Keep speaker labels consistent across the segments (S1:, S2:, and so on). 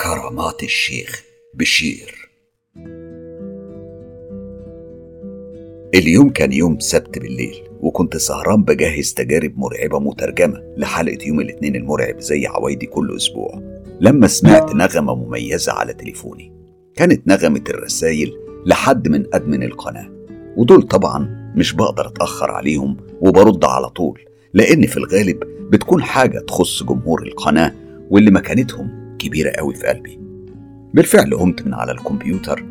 S1: كرامات الشيخ بشير. اليوم كان يوم سبت بالليل وكنت سهران بجهز تجارب مرعبة مترجمة لحلقة يوم الاثنين المرعب زي عوايدي كل أسبوع. لما سمعت نغمة مميزة على تليفوني كانت نغمة الرسايل لحد من أدمن القناة. ودول طبعا مش بقدر أتأخر عليهم وبرد على طول لأن في الغالب بتكون حاجة تخص جمهور القناة واللي مكانتهم كبيرة قوي في قلبي. بالفعل قمت من على الكمبيوتر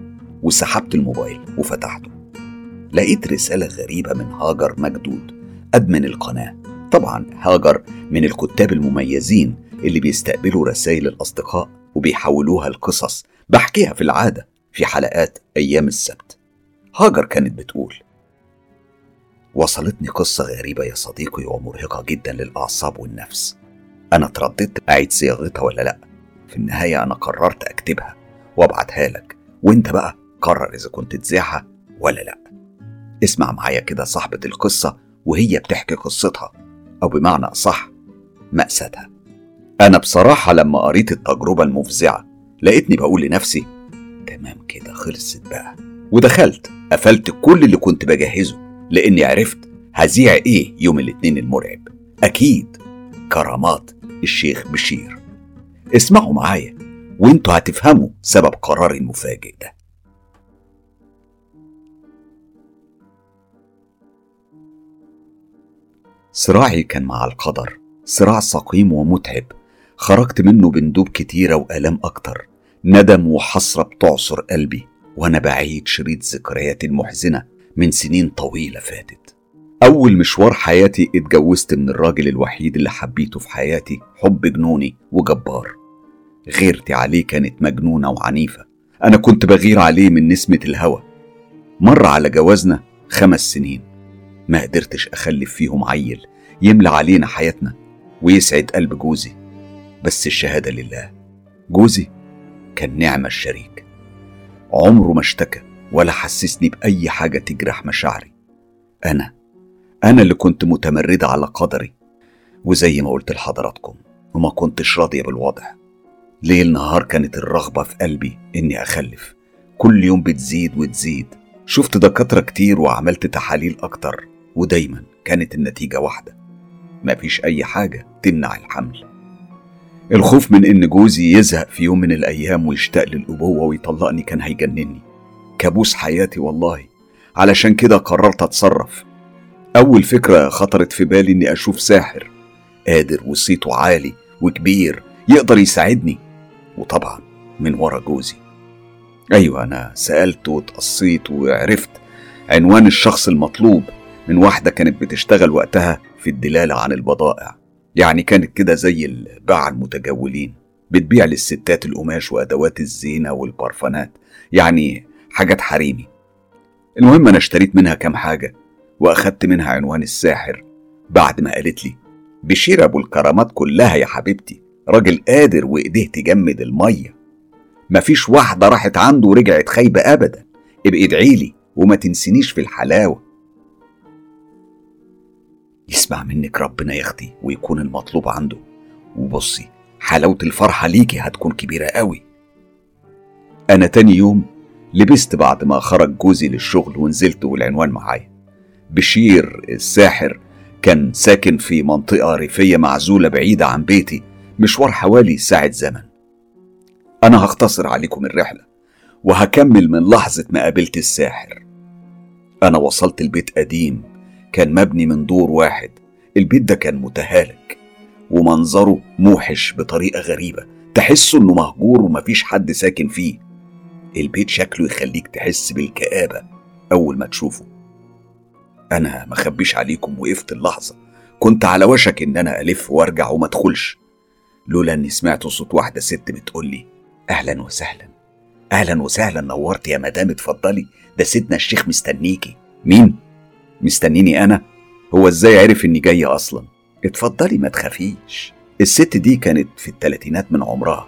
S1: وسحبت الموبايل وفتحته. لقيت رسالة غريبة من هاجر مجدود أدمن القناة. طبعا هاجر من الكتاب المميزين اللي بيستقبلوا رسائل الأصدقاء وبيحولوها لقصص بحكيها في العادة في حلقات أيام السبت. هاجر كانت بتقول وصلتني قصة غريبة يا صديقي ومرهقة جدا للأعصاب والنفس. أنا ترددت أعيد صياغتها ولا لأ؟ في النهاية أنا قررت أكتبها وأبعتها لك. وأنت بقى قرر إذا كنت تذيعها ولا لأ. اسمع معايا كده صاحبة القصة وهي بتحكي قصتها. أو بمعنى أصح مأساتها. أنا بصراحة لما قريت التجربة المفزعة لقيتني بقول لنفسي تمام كده خلصت بقى. ودخلت قفلت كل اللي كنت بجهزه لأني عرفت هذيع إيه يوم الاثنين المرعب. أكيد كرامات الشيخ بشير. اسمعوا معايا وانتوا هتفهموا سبب قراري المفاجئ ده. صراعي كان مع القدر صراع سقيم ومتعب. خرجت منه بندوب كتيرة وآلام أكتر. ندم وحسرة بتعصر قلبي وأنا بعيد شريط ذكرياتي المحزنة من سنين طويلة فاتت. أول مشوار حياتي اتجوزت من الراجل الوحيد اللي حبيته في حياتي حب جنوني وجبار. غيرتي عليه كانت مجنونة وعنيفة. أنا كنت بغير عليه من نسمة الهوى. مر على جوازنا خمس سنين. ما قدرتش أخلف فيهم عيل يملى علينا حياتنا ويسعد قلب جوزي. بس الشهادة لله. جوزي كان نعمة الشريك. عمره ما اشتكى ولا حسسني بأي حاجة تجرح مشاعري. أنا أنا اللي كنت متمردة على قدري وزي ما قلت لحضراتكم وما كنتش راضية بالوضع. ليل نهار كانت الرغبة في قلبي إني أخلف. كل يوم بتزيد وتزيد. شفت دكاترة كتير وعملت تحاليل أكتر ودايما كانت النتيجة واحدة. مفيش أي حاجة تمنع الحمل. الخوف من إن جوزي يزهق في يوم من الأيام ويشتاق للأبوة ويطلقني كان هيجنني. كابوس حياتي والله. علشان كده قررت أتصرف. أول فكرة خطرت في بالي إني أشوف ساحر قادر وصيته عالي وكبير يقدر يساعدني وطبعا من ورا جوزي. أيوة أنا سألت واتقصيت وعرفت عنوان الشخص المطلوب من واحدة كانت بتشتغل وقتها في الدلالة عن البضائع. يعني كانت كده زي الباعة المتجولين بتبيع للستات القماش وأدوات الزينة والبرفانات يعني حاجات حريمي. المهم أنا اشتريت منها كام حاجة وأخدت منها عنوان الساحر بعد ما قالت لي بشير أبو الكرامات كلها يا حبيبتي راجل قادر وإيديه تجمد المية. مفيش واحدة راحت عنده ورجعت خايبة أبدا. ابقي ادعيلي وما تنسينيش في الحلاوة. يسمع منك ربنا يا أختي ويكون المطلوب عنده. وبصي حلاوة الفرحة ليكي هتكون كبيرة قوي. أنا تاني يوم لبست بعد ما خرج جوزي للشغل ونزلت والعنوان معايا. بشير الساحر كان ساكن في منطقة ريفية معزولة بعيدة عن بيتي مشوار حوالي ساعة زمن. أنا هختصر عليكم الرحلة وهكمل من لحظة ما قابلت الساحر. أنا وصلت البيت قديم كان مبني من دور واحد. البيت ده كان متهالك ومنظره موحش بطريقة غريبة تحسه إنه مهجور ومفيش حد ساكن فيه. البيت شكله يخليك تحس بالكآبة أول ما تشوفه. أنا مخبيش عليكم وقفت اللحظة. كنت على وشك إن أنا ألف وأرجع وما أدخلش. لولا إني سمعت صوت واحدة ست بتقولي أهلا وسهلا. أهلا وسهلا نورت يا مدام اتفضلي. ده سيدنا الشيخ مستنيكي. مين؟ مستنيني أنا؟ هو إزاي عرف إني جاية أصلا؟ اتفضلي ما تخافيش. الست دي كانت في التلاتينات من عمرها.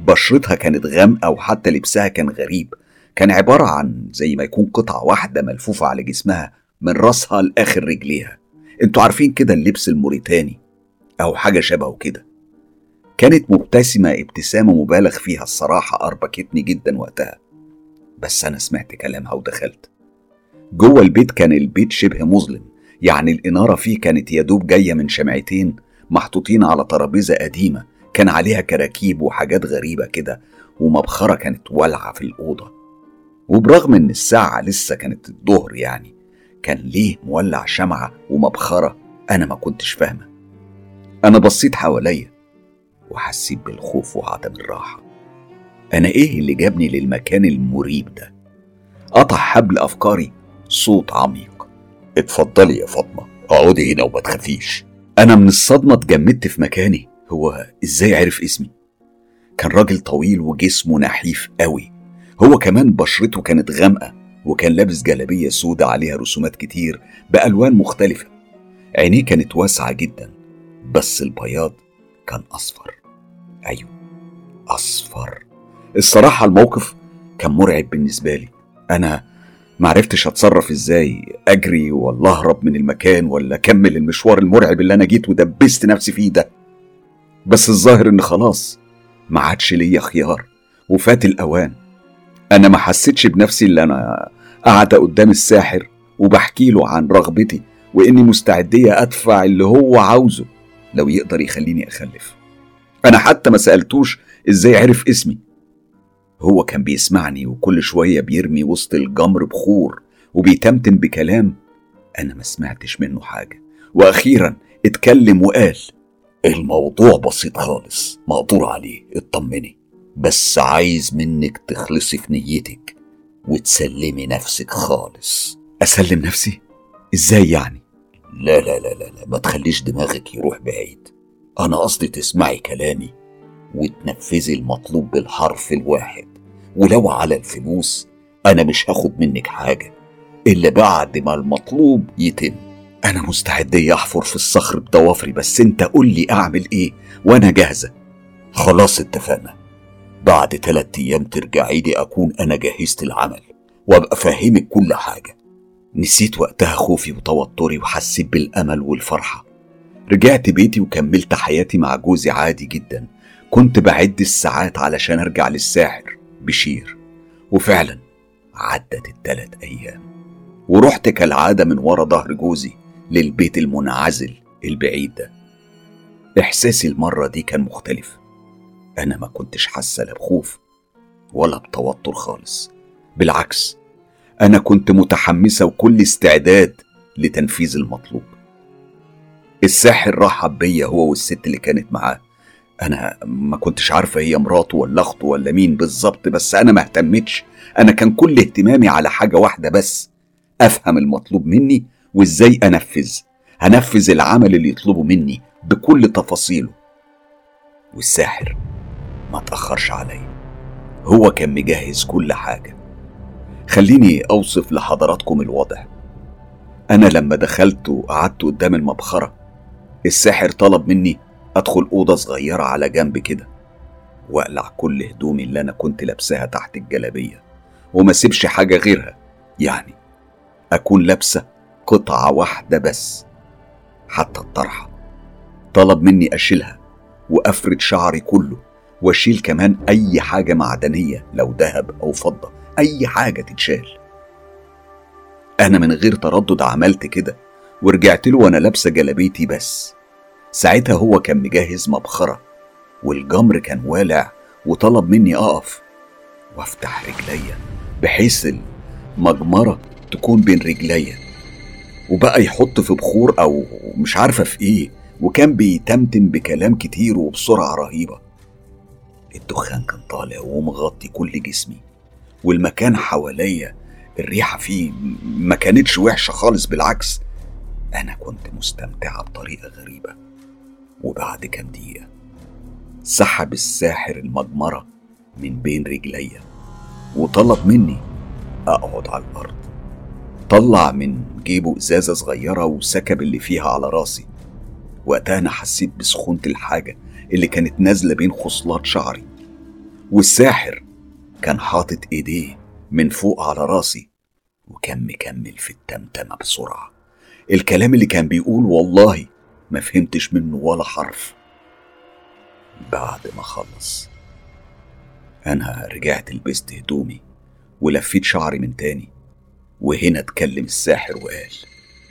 S1: بشرتها كانت غامقة وحتى لبسها كان غريب. كان عبارة عن زي ما يكون قطعة واحدة ملفوفة على جسمها من راسها لآخر رجليها. أنتوا عارفين كده اللبس الموريتاني أو حاجة شبهه كده؟ كانت مبتسمة ابتسامة مبالغ فيها الصراحة أربكتني جدا وقتها. بس أنا سمعت كلامها ودخلت. جوه البيت كان البيت شبه مظلم. يعني الإنارة فيه كانت يدوب جاية من شمعتين محطوطين على ترابيزة قديمة. كان عليها كراكيب وحاجات غريبة كده ومبخرة كانت والعة في الأوضة. وبرغم إن الساعة لسه كانت الظهر يعني كان ليه مولع شمعة ومبخرة أنا ما كنتش فاهمة. أنا بصيت حواليا وحسيت بالخوف وعدم الراحة. أنا إيه اللي جابني للمكان المريب ده؟ قطع حبل أفكاري صوت عميق. اتفضلي يا فاطمة اقعدي هنا وما تخافيش. أنا من الصدمة اتجمدت في مكاني. هو إزاي عرف اسمي؟ كان راجل طويل وجسمه نحيف قوي. هو كمان بشرته كانت غامقة. وكان لابس جلابية سودة عليها رسومات كتير بألوان مختلفة. عينيه كانت واسعة جدا بس البياض كان أصفر. أيوه أصفر. الصراحة الموقف كان مرعب بالنسبة لي. أنا معرفتش أتصرف إزاي أجري ولا أهرب من المكان ولا أكمل المشوار المرعب اللي أنا جيت ودبست نفسي فيه ده. بس الظاهر إن خلاص ما عادش ليا خيار وفات الأوان. أنا ما حسيتش بنفسي اللي أنا قاعدة قدام الساحر وبحكي له عن رغبتي وإني مستعدية أدفع اللي هو عاوزه لو يقدر يخليني أخلف. أنا حتى ما سألتوش إزاي عرف اسمي. هو كان بيسمعني وكل شوية بيرمي وسط الجمر بخور وبيتمتم بكلام أنا ما سمعتش منه حاجة. وأخيرا اتكلم وقال الموضوع بسيط خالص مقدور عليه اطمني بس عايز منك تخلصي في نيتك. وتسلمي نفسك خالص. أسلم نفسي؟ إزاي يعني؟ لا لا لا لا, لا ما تخليش دماغك يروح بعيد. أنا قصدي تسمعي كلامي وتنفذي المطلوب بالحرف الواحد. ولو على الفلوس أنا مش هاخد منك حاجة إلا بعد ما المطلوب يتم. أنا مستعد أحفر في الصخر بضوافري بس أنت قول لي أعمل إيه وأنا جاهزة. خلاص اتفقنا. بعد تلات أيام ترجعي لي أكون أنا جهزت العمل وأبقى فاهمك كل حاجة. نسيت وقتها خوفي وتوتري وحسيت بالأمل والفرحة. رجعت بيتي وكملت حياتي مع جوزي عادي جدا. كنت بعد الساعات علشان أرجع للساحر بشير. وفعلا عدت التلات أيام. ورحت كالعادة من ورا ظهر جوزي للبيت المنعزل البعيد ده. إحساسي المرة دي كان مختلف. أنا ما كنتش حاسة لا بخوف ولا بتوتر خالص. بالعكس أنا كنت متحمسة وكل استعداد لتنفيذ المطلوب. الساحر رحب بيا هو والست اللي كانت معاه. أنا ما كنتش عارفة هي مراته ولا أخته ولا مين بالظبط بس أنا ما اهتمتش. أنا كان كل اهتمامي على حاجة واحدة بس أفهم المطلوب مني وإزاي أنفذ. هنفذ العمل اللي يطلبه مني بكل تفاصيله. والساحر ما تأخرش عليا هو كان مجهز كل حاجة. خليني أوصف لحضراتكم الوضع. أنا لما دخلت وقعدت قدام المبخرة الساحر طلب مني أدخل أوضة صغيرة على جنب كده وأقلع كل هدومي اللي أنا كنت لابساها تحت الجلابية وما سيبش حاجة غيرها. يعني أكون لابسة قطعة واحدة بس. حتى الطرحة. طلب مني أشيلها وأفرد شعري كله. واشيل كمان أي حاجة معدنية لو ذهب أو فضة أي حاجة تتشال. أنا من غير تردد عملت كده ورجعت له وأنا لابسة جلابيتي بس. ساعتها هو كان مجهز مبخرة والجمر كان والع وطلب مني أقف وأفتح رجليا بحيث المجمرة تكون بين رجليا. وبقى يحط في بخور أو مش عارفة في إيه وكان بيتمتم بكلام كتير وبسرعة رهيبة. الدخان كان طالع ومغطي كل جسمي والمكان حواليا الريحة فيه ما كانتش وحشة خالص بالعكس أنا كنت مستمتعة بطريقة غريبة. وبعد كام دقيقة سحب الساحر المجمرة من بين رجليا وطلب مني أقعد على الأرض. طلع من جيبه إزازة صغيرة وسكب اللي فيها على راسي. وقتها أنا حسيت بسخونة الحاجة اللي كانت نازلة بين خصلات شعري. والساحر كان حاطط ايديه من فوق على راسي وكان مكمل في التمتمة بسرعة. الكلام اللي كان بيقول والله ما فهمتش منه ولا حرف. بعد ما خلص أنا رجعت لبست هدومي ولفيت شعري من تاني وهنا اتكلم الساحر وقال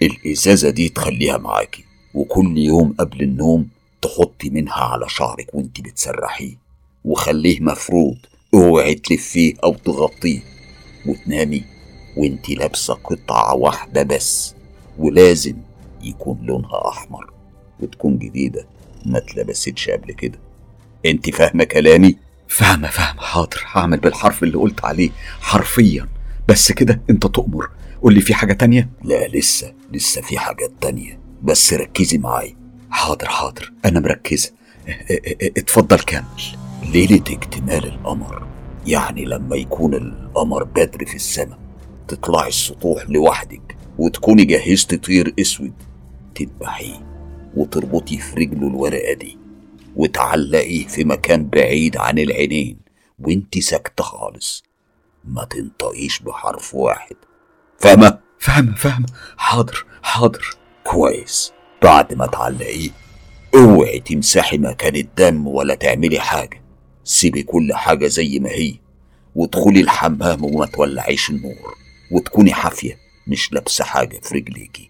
S1: الإزازة دي تخليها معاكي وكل يوم قبل النوم تحطي منها على شعرك وانت بتسرحيه وخليه مفروض اوعي تلفيه أو تغطيه وتنامي وانت لابسة قطعة واحدة بس ولازم يكون لونها أحمر وتكون جديدة ما اتلبستش قبل كده. انت فاهمة كلامي؟
S2: فاهمة فاهمة. حاضر. هعمل بالحرف اللي قلت عليه حرفيا. بس كده انت تؤمر. قول لي في حاجة تانية؟
S1: لا لسه لسه في حاجات تانية. بس ركزي معايا.
S2: حاضر حاضر. أنا مركزة اتفضل كمل
S1: ليلة اكتمال القمر. يعني لما يكون القمر بدر في السماء تطلعي السطوح لوحدك وتكوني جهزت طير أسود. تذبحيه وتربطي في رجله الورقة دي وتعلقيه في مكان بعيد عن العينين وانت ساكتة خالص. ما تنطقيش بحرف واحد. فاهمة؟
S2: فاهمة فاهمة. حاضر حاضر.
S1: كويس. بعد ما تعلقيه اوعي تمسحي مكان الدم ولا تعملي حاجة. سيبي كل حاجة زي ما هي وادخلي الحمام وما تولعيش النور وتكوني حافية مش لابسة حاجة في رجليكي.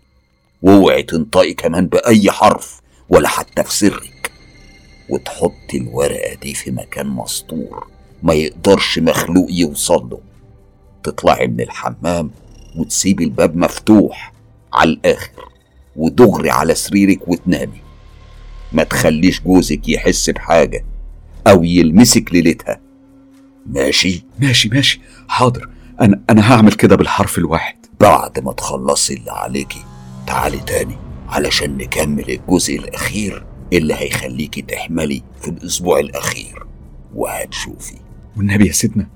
S1: واوعي تنطقي كمان بأي حرف ولا حتى في سرك. وتحطي الورقة دي في مكان مسطور ما يقدرش مخلوق يوصل له. تطلعي من الحمام وتسيبي الباب مفتوح على الآخر. ودغري على سريرك وتنامي. ما تخليش جوزك يحس بحاجة أو يلمسك ليلتها. ماشي؟
S2: ماشي ماشي. حاضر. أنا أنا هعمل كده بالحرف الواحد.
S1: بعد ما تخلصي اللي عليكي تعالي تاني علشان نكمل الجزء الأخير اللي هيخليكي تحملي في الأسبوع الأخير. وهتشوفي
S2: والنبي يا سيدنا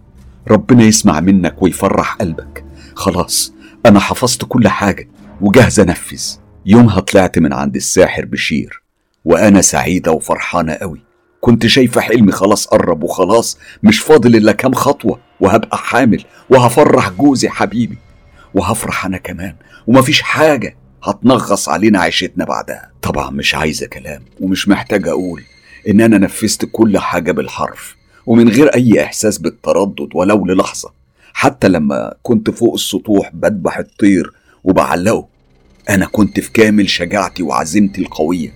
S2: ربنا يسمع منك ويفرح قلبك. خلاص أنا حفظت كل حاجة وجاهزة أنفذ. يومها طلعت من عند الساحر بشير وأنا سعيدة وفرحانة قوي كنت شايفة حلمي خلاص قرب وخلاص مش فاضل إلا كام خطوة وهبقى حامل وهفرح جوزي حبيبي وهفرح أنا كمان ومفيش حاجة هتنغص علينا عيشتنا بعدها. طبعا مش عايزة كلام ومش محتاج أقول إن أنا نفذت كل حاجة بالحرف ومن غير أي إحساس بالتردد ولو للحظة. حتى لما كنت فوق السطوح بذبح الطير وبعلقه أنا كنت في كامل شجاعتي وعزيمتي القوية.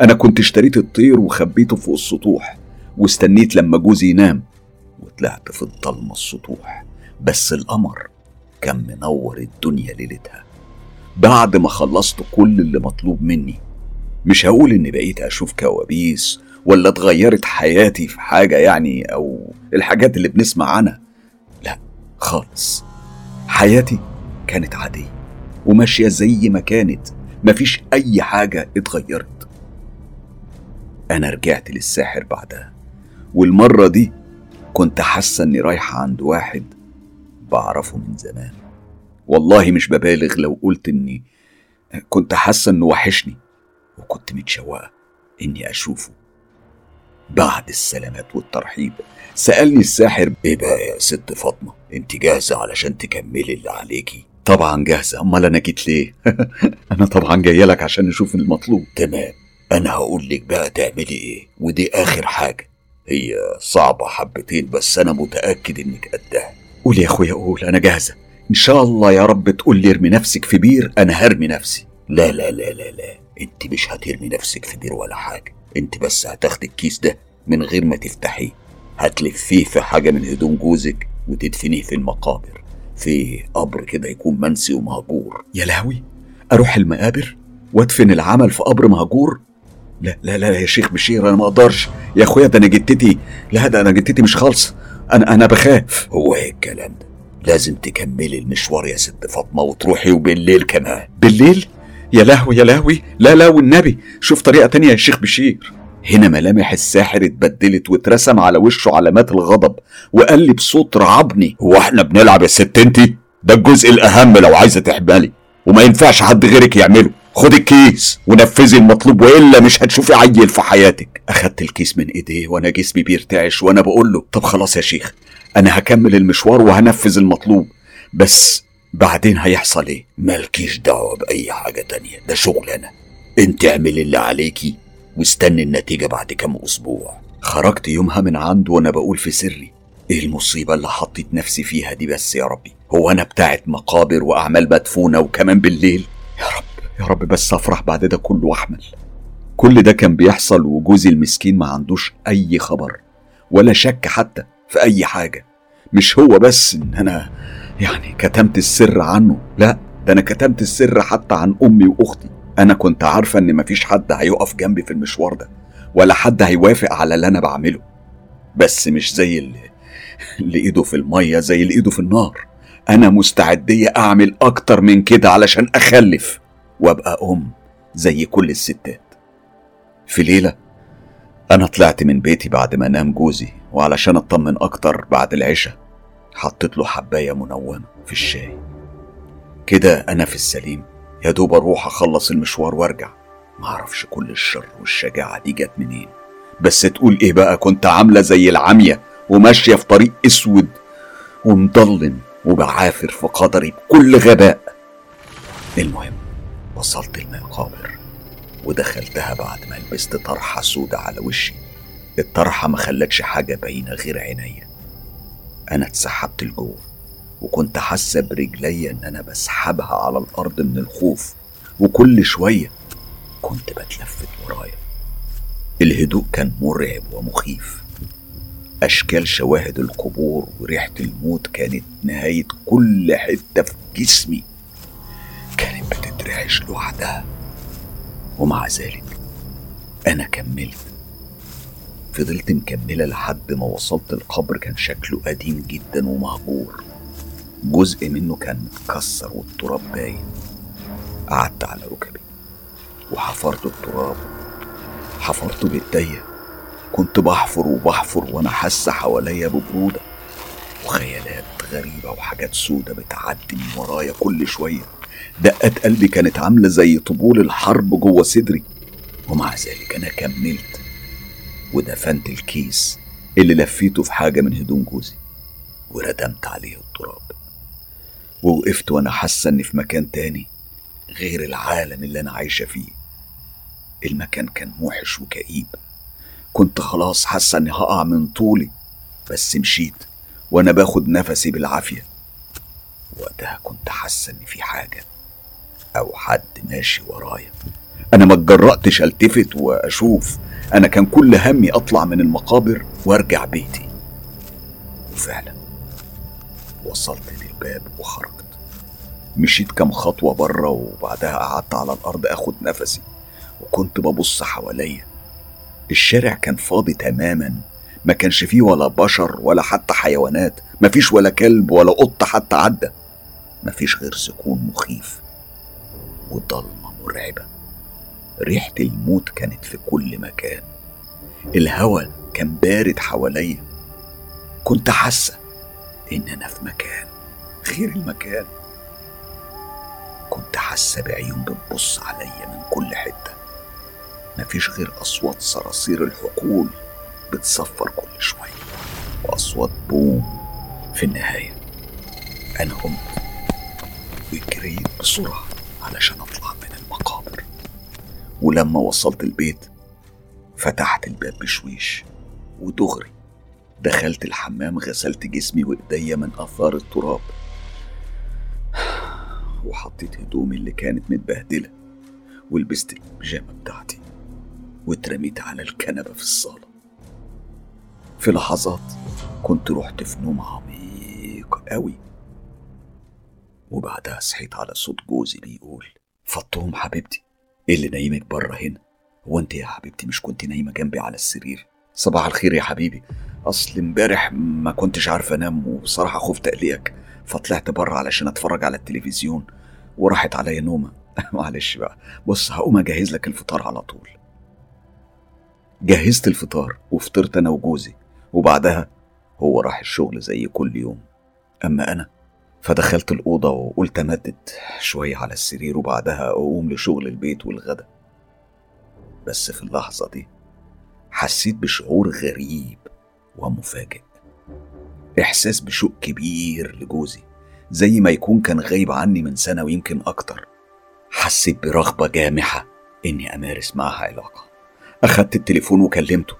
S2: أنا كنت اشتريت الطير وخبيته فوق السطوح واستنيت لما جوزي ينام وطلعت في الضلمة السطوح. بس القمر كان منور الدنيا ليلتها. بعد ما خلصت كل اللي مطلوب مني مش هقول إني بقيت أشوف كوابيس ولا اتغيرت حياتي في حاجة يعني أو الحاجات اللي بنسمع عنها. لا خالص. حياتي كانت عادية. وماشية زي ما كانت. مفيش أي حاجة اتغيرت. أنا رجعت للساحر بعدها. والمرة دي كنت حاسة إني رايحة عند واحد بعرفه من زمان. والله مش ببالغ لو قلت إني كنت حاسة إنه وحشني وكنت متشوقة إني أشوفه. بعد السلامات والترحيب سألني الساحر
S1: إيه بقى يا ست فاطمة؟ أنت جاهزة علشان تكملي اللي عليكي؟
S2: طبعا جاهزة. أمال أنا جيت ليه؟ أنا طبعا جاية لك عشان نشوف المطلوب.
S1: تمام. أنا هقول لك بقى تعملي إيه. ودي آخر حاجة. هي صعبة حبتين بس أنا متأكد إنك قدها.
S2: قول يا أخويا قول. أنا جاهزة. إن شاء الله يا رب تقول لي ارمي نفسك في بير أنا هرمي نفسي.
S1: لا لا لا لا لا. أنت مش هترمي نفسك في بير ولا حاجة. أنت بس هتاخدي الكيس ده من غير ما تفتحيه. هتلفيه في حاجة من هدوم جوزك وتدفنيه في المقابر. في قبر كده يكون منسي ومهجور.
S2: يا لهوي أروح المقابر وأدفن العمل في قبر مهجور؟ لا لا لا يا شيخ بشير أنا ما أقدرش. يا أخويا ده أنا جتتي لا ده أنا جتتي مش خالصة أنا أنا بخاف.
S1: هو إيه الكلام ده؟ لازم تكملي المشوار يا ست فاطمة وتروحي وبالليل كمان.
S2: بالليل؟ يا لهوي يا لهوي. لا لا والنبي. شوف طريقة تانية يا شيخ بشير. هنا ملامح الساحر اتبدلت واترسم على وشه علامات الغضب وقال لي بصوت رعبني
S1: هو إحنا بنلعب يا ست أنتي؟ ده الجزء الأهم لو عايزة تحملي وما ينفعش حد غيرك يعمله. خدي الكيس ونفذي المطلوب وإلا مش هتشوفي عيل في حياتك.
S2: أخدت الكيس من إيديه وأنا جسمي بيرتعش وأنا بقول له طب خلاص يا شيخ أنا هكمل المشوار وهنفذ المطلوب بس بعدين هيحصل إيه؟
S1: مالكيش دعوة بأي حاجة تانية ده شغل أنا. انت اعملي اللي عليكي. واستني النتيجة بعد كام أسبوع. خرجت يومها من عنده وأنا بقول في سري إيه المصيبة اللي حطيت نفسي فيها دي بس يا ربي؟ هو أنا بتاعت مقابر وأعمال مدفونة وكمان بالليل؟ يا رب يا رب بس أفرح بعد ده كله وأحمل. كل ده كان بيحصل وجوزي المسكين ما عندوش أي خبر ولا شك حتى في أي حاجة. مش هو بس إن أنا يعني كتمت السر عنه لا ده أنا كتمت السر حتى عن أمي وأختي. أنا كنت عارفة إن مفيش حد هيقف جنبي في المشوار ده ولا حد هيوافق على اللي أنا بعمله. بس مش زي اللي, اللي إيده في المية زي اللي إيده في النار. أنا مستعدية أعمل أكتر من كده علشان أخلف وأبقى أم زي كل الستات. في ليلة أنا طلعت من بيتي بعد ما نام جوزي وعلشان أطمن أكتر بعد العشاء حطيت له حباية منومة في الشاي. كده أنا في السليم. يا دوب أروح أخلص المشوار وأرجع. معرفش كل الشر والشجاعة دي جت منين. بس تقول إيه بقى كنت عاملة زي العمية وماشية في طريق أسود ومضلم وبعافر في قدري بكل غباء. المهم وصلت المقابر ودخلتها بعد ما لبست طرحة سودة على وشي. الطرحة ما خلتش حاجة باينة غير عينيا. أنا اتسحبت لجوه. وكنت حاسة برجليا إن أنا بسحبها على الأرض من الخوف. وكل شوية كنت بتلفت ورايا. الهدوء كان مرعب ومخيف. أشكال شواهد القبور وريحة الموت كانت نهاية كل حتة في جسمي. كانت بتترعش لوحدها. ومع ذلك أنا كملت. فضلت مكملة لحد ما وصلت القبر كان شكله قديم جدا ومهجور. جزء منه كان متكسر والتراب باين. قعدت على ركبي وحفرت التراب. حفرته بإيديا. كنت بحفر وبحفر وأنا حاسة حواليا ببرودة. وخيالات غريبة وحاجات سودة بتعدي من ورايا كل شوية. دقات قلبي كانت عاملة زي طبول الحرب جوه صدري. ومع ذلك أنا كملت ودفنت الكيس اللي لفيته في حاجة من هدوم جوزي. وردمت عليه التراب. ووقفت وأنا حاسة إني في مكان تاني غير العالم اللي أنا عايشة فيه. المكان كان موحش وكئيب. كنت خلاص حاسة إني هقع من طولي بس مشيت وأنا باخد نفسي بالعافية. وقتها كنت حاسة إن في حاجة أو حد ماشي ورايا. أنا ما اتجرأتش ألتفت وأشوف. أنا كان كل همي أطلع من المقابر وأرجع بيتي. وفعلا وصلت للباب وخرجت. مشيت كام خطوة بره وبعدها قعدت على الأرض أخد نفسي وكنت ببص حواليا. الشارع كان فاضي تماما ما كانش فيه ولا بشر ولا حتى حيوانات مفيش ولا كلب ولا قط حتى عدى مفيش غير سكون مخيف وضلمة مرعبة. ريحة الموت كانت في كل مكان. الهوا كان بارد حواليا. كنت حاسة إن أنا في مكان. غير المكان. كنت حاسة بعيون بتبص عليا من كل حتة. مفيش غير أصوات صراصير الحقول بتصفر كل شوية وأصوات بوم في النهاية. أنا قمت وجريت بسرعة علشان أطلع من المقابر. ولما وصلت البيت فتحت الباب بشويش ودغري. دخلت الحمام غسلت جسمي وإيديا من آثار التراب. وحطيت هدومي اللي كانت متبهدلة ولبست البيجامة بتاعتي واترميت على الكنبة في الصالة. في لحظات كنت رحت في نوم عميق قوي. وبعدها صحيت على صوت جوزي بيقول فطوم حبيبتي إيه اللي نايمك بره هنا؟ هو أنت يا حبيبتي مش كنت نايمة جنبي على السرير؟ صباح الخير يا حبيبي أصل امبارح ما كنتش عارفه أنام وبصراحه خفت أقلقك. فطلعت بره علشان اتفرج على التلفزيون وراحت عليا نومة. معلش بقى. بص هقوم أجهز لك الفطار على طول. جهزت الفطار وفطرت أنا وجوزي وبعدها هو راح الشغل زي كل يوم. أما أنا فدخلت الأوضة وقلت أمدد شوية على السرير وبعدها أقوم لشغل البيت والغدا. بس في اللحظة دي حسيت بشعور غريب ومفاجئ. إحساس بشوق كبير لجوزي زي ما يكون كان غايب عني من سنة ويمكن أكتر. حسيت برغبة جامحة إني أمارس معها علاقة. أخدت التليفون وكلمته.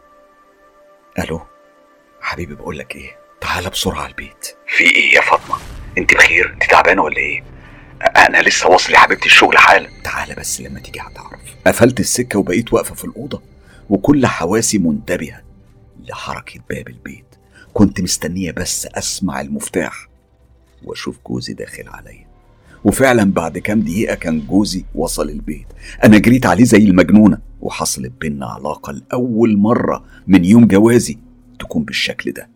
S1: ألو حبيبي بقول لك إيه؟ تعالى بسرعة البيت. في إيه يا فاطمة؟ أنت بخير؟ أنت تعبانة ولا إيه؟ أنا لسه واصل يا حبيبتي الشغل حالا. تعالى بس لما تيجي هتعرف. قفلت السكة وبقيت واقفة في الأوضة وكل حواسي منتبهة لحركة باب البيت. كنت مستنية بس أسمع المفتاح وأشوف جوزي داخل عليا. وفعلا بعد كام دقيقة كان جوزي وصل البيت. أنا جريت عليه زي المجنونة وحصلت بينا علاقة لأول مرة من يوم جوازي تكون بالشكل ده.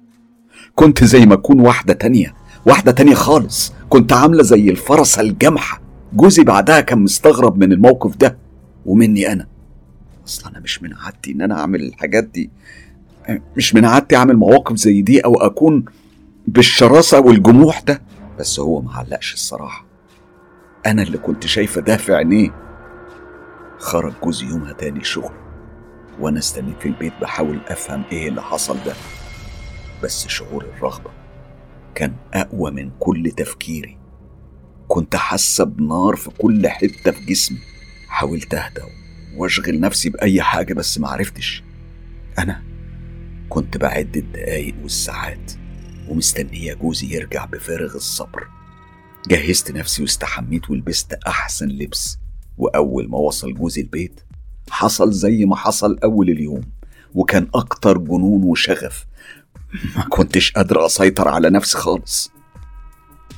S1: كنت زي ما أكون واحدة تانية واحدة تانية خالص. كنت عاملة زي الفرسة الجامحة. جوزي بعدها كان مستغرب من الموقف ده ومني أنا. أصلا أنا مش من عادتي إن أنا أعمل الحاجات دي. مش من عادتي أعمل مواقف زي دي أو أكون بالشراسة والجموح ده. بس هو معلقش الصراحة. أنا اللي كنت شايفة ده في عينيه. خرج جوزي يومها تاني الشغل وأنا استنيت في البيت بحاول أفهم إيه اللي حصل ده. بس شعور الرغبة كان أقوى من كل تفكيري. كنت حاسة بنار في كل حتة في جسمي. حاولت أهدى وأشغل نفسي بأي حاجة بس معرفتش أنا كنت بعد الدقايق والساعات ومستنية جوزي يرجع بفارغ الصبر. جهزت نفسي واستحميت ولبست أحسن لبس وأول ما وصل جوزي البيت حصل زي ما حصل أول اليوم وكان أكتر جنون وشغف. ما كنتش قادر أسيطر على نفسي خالص.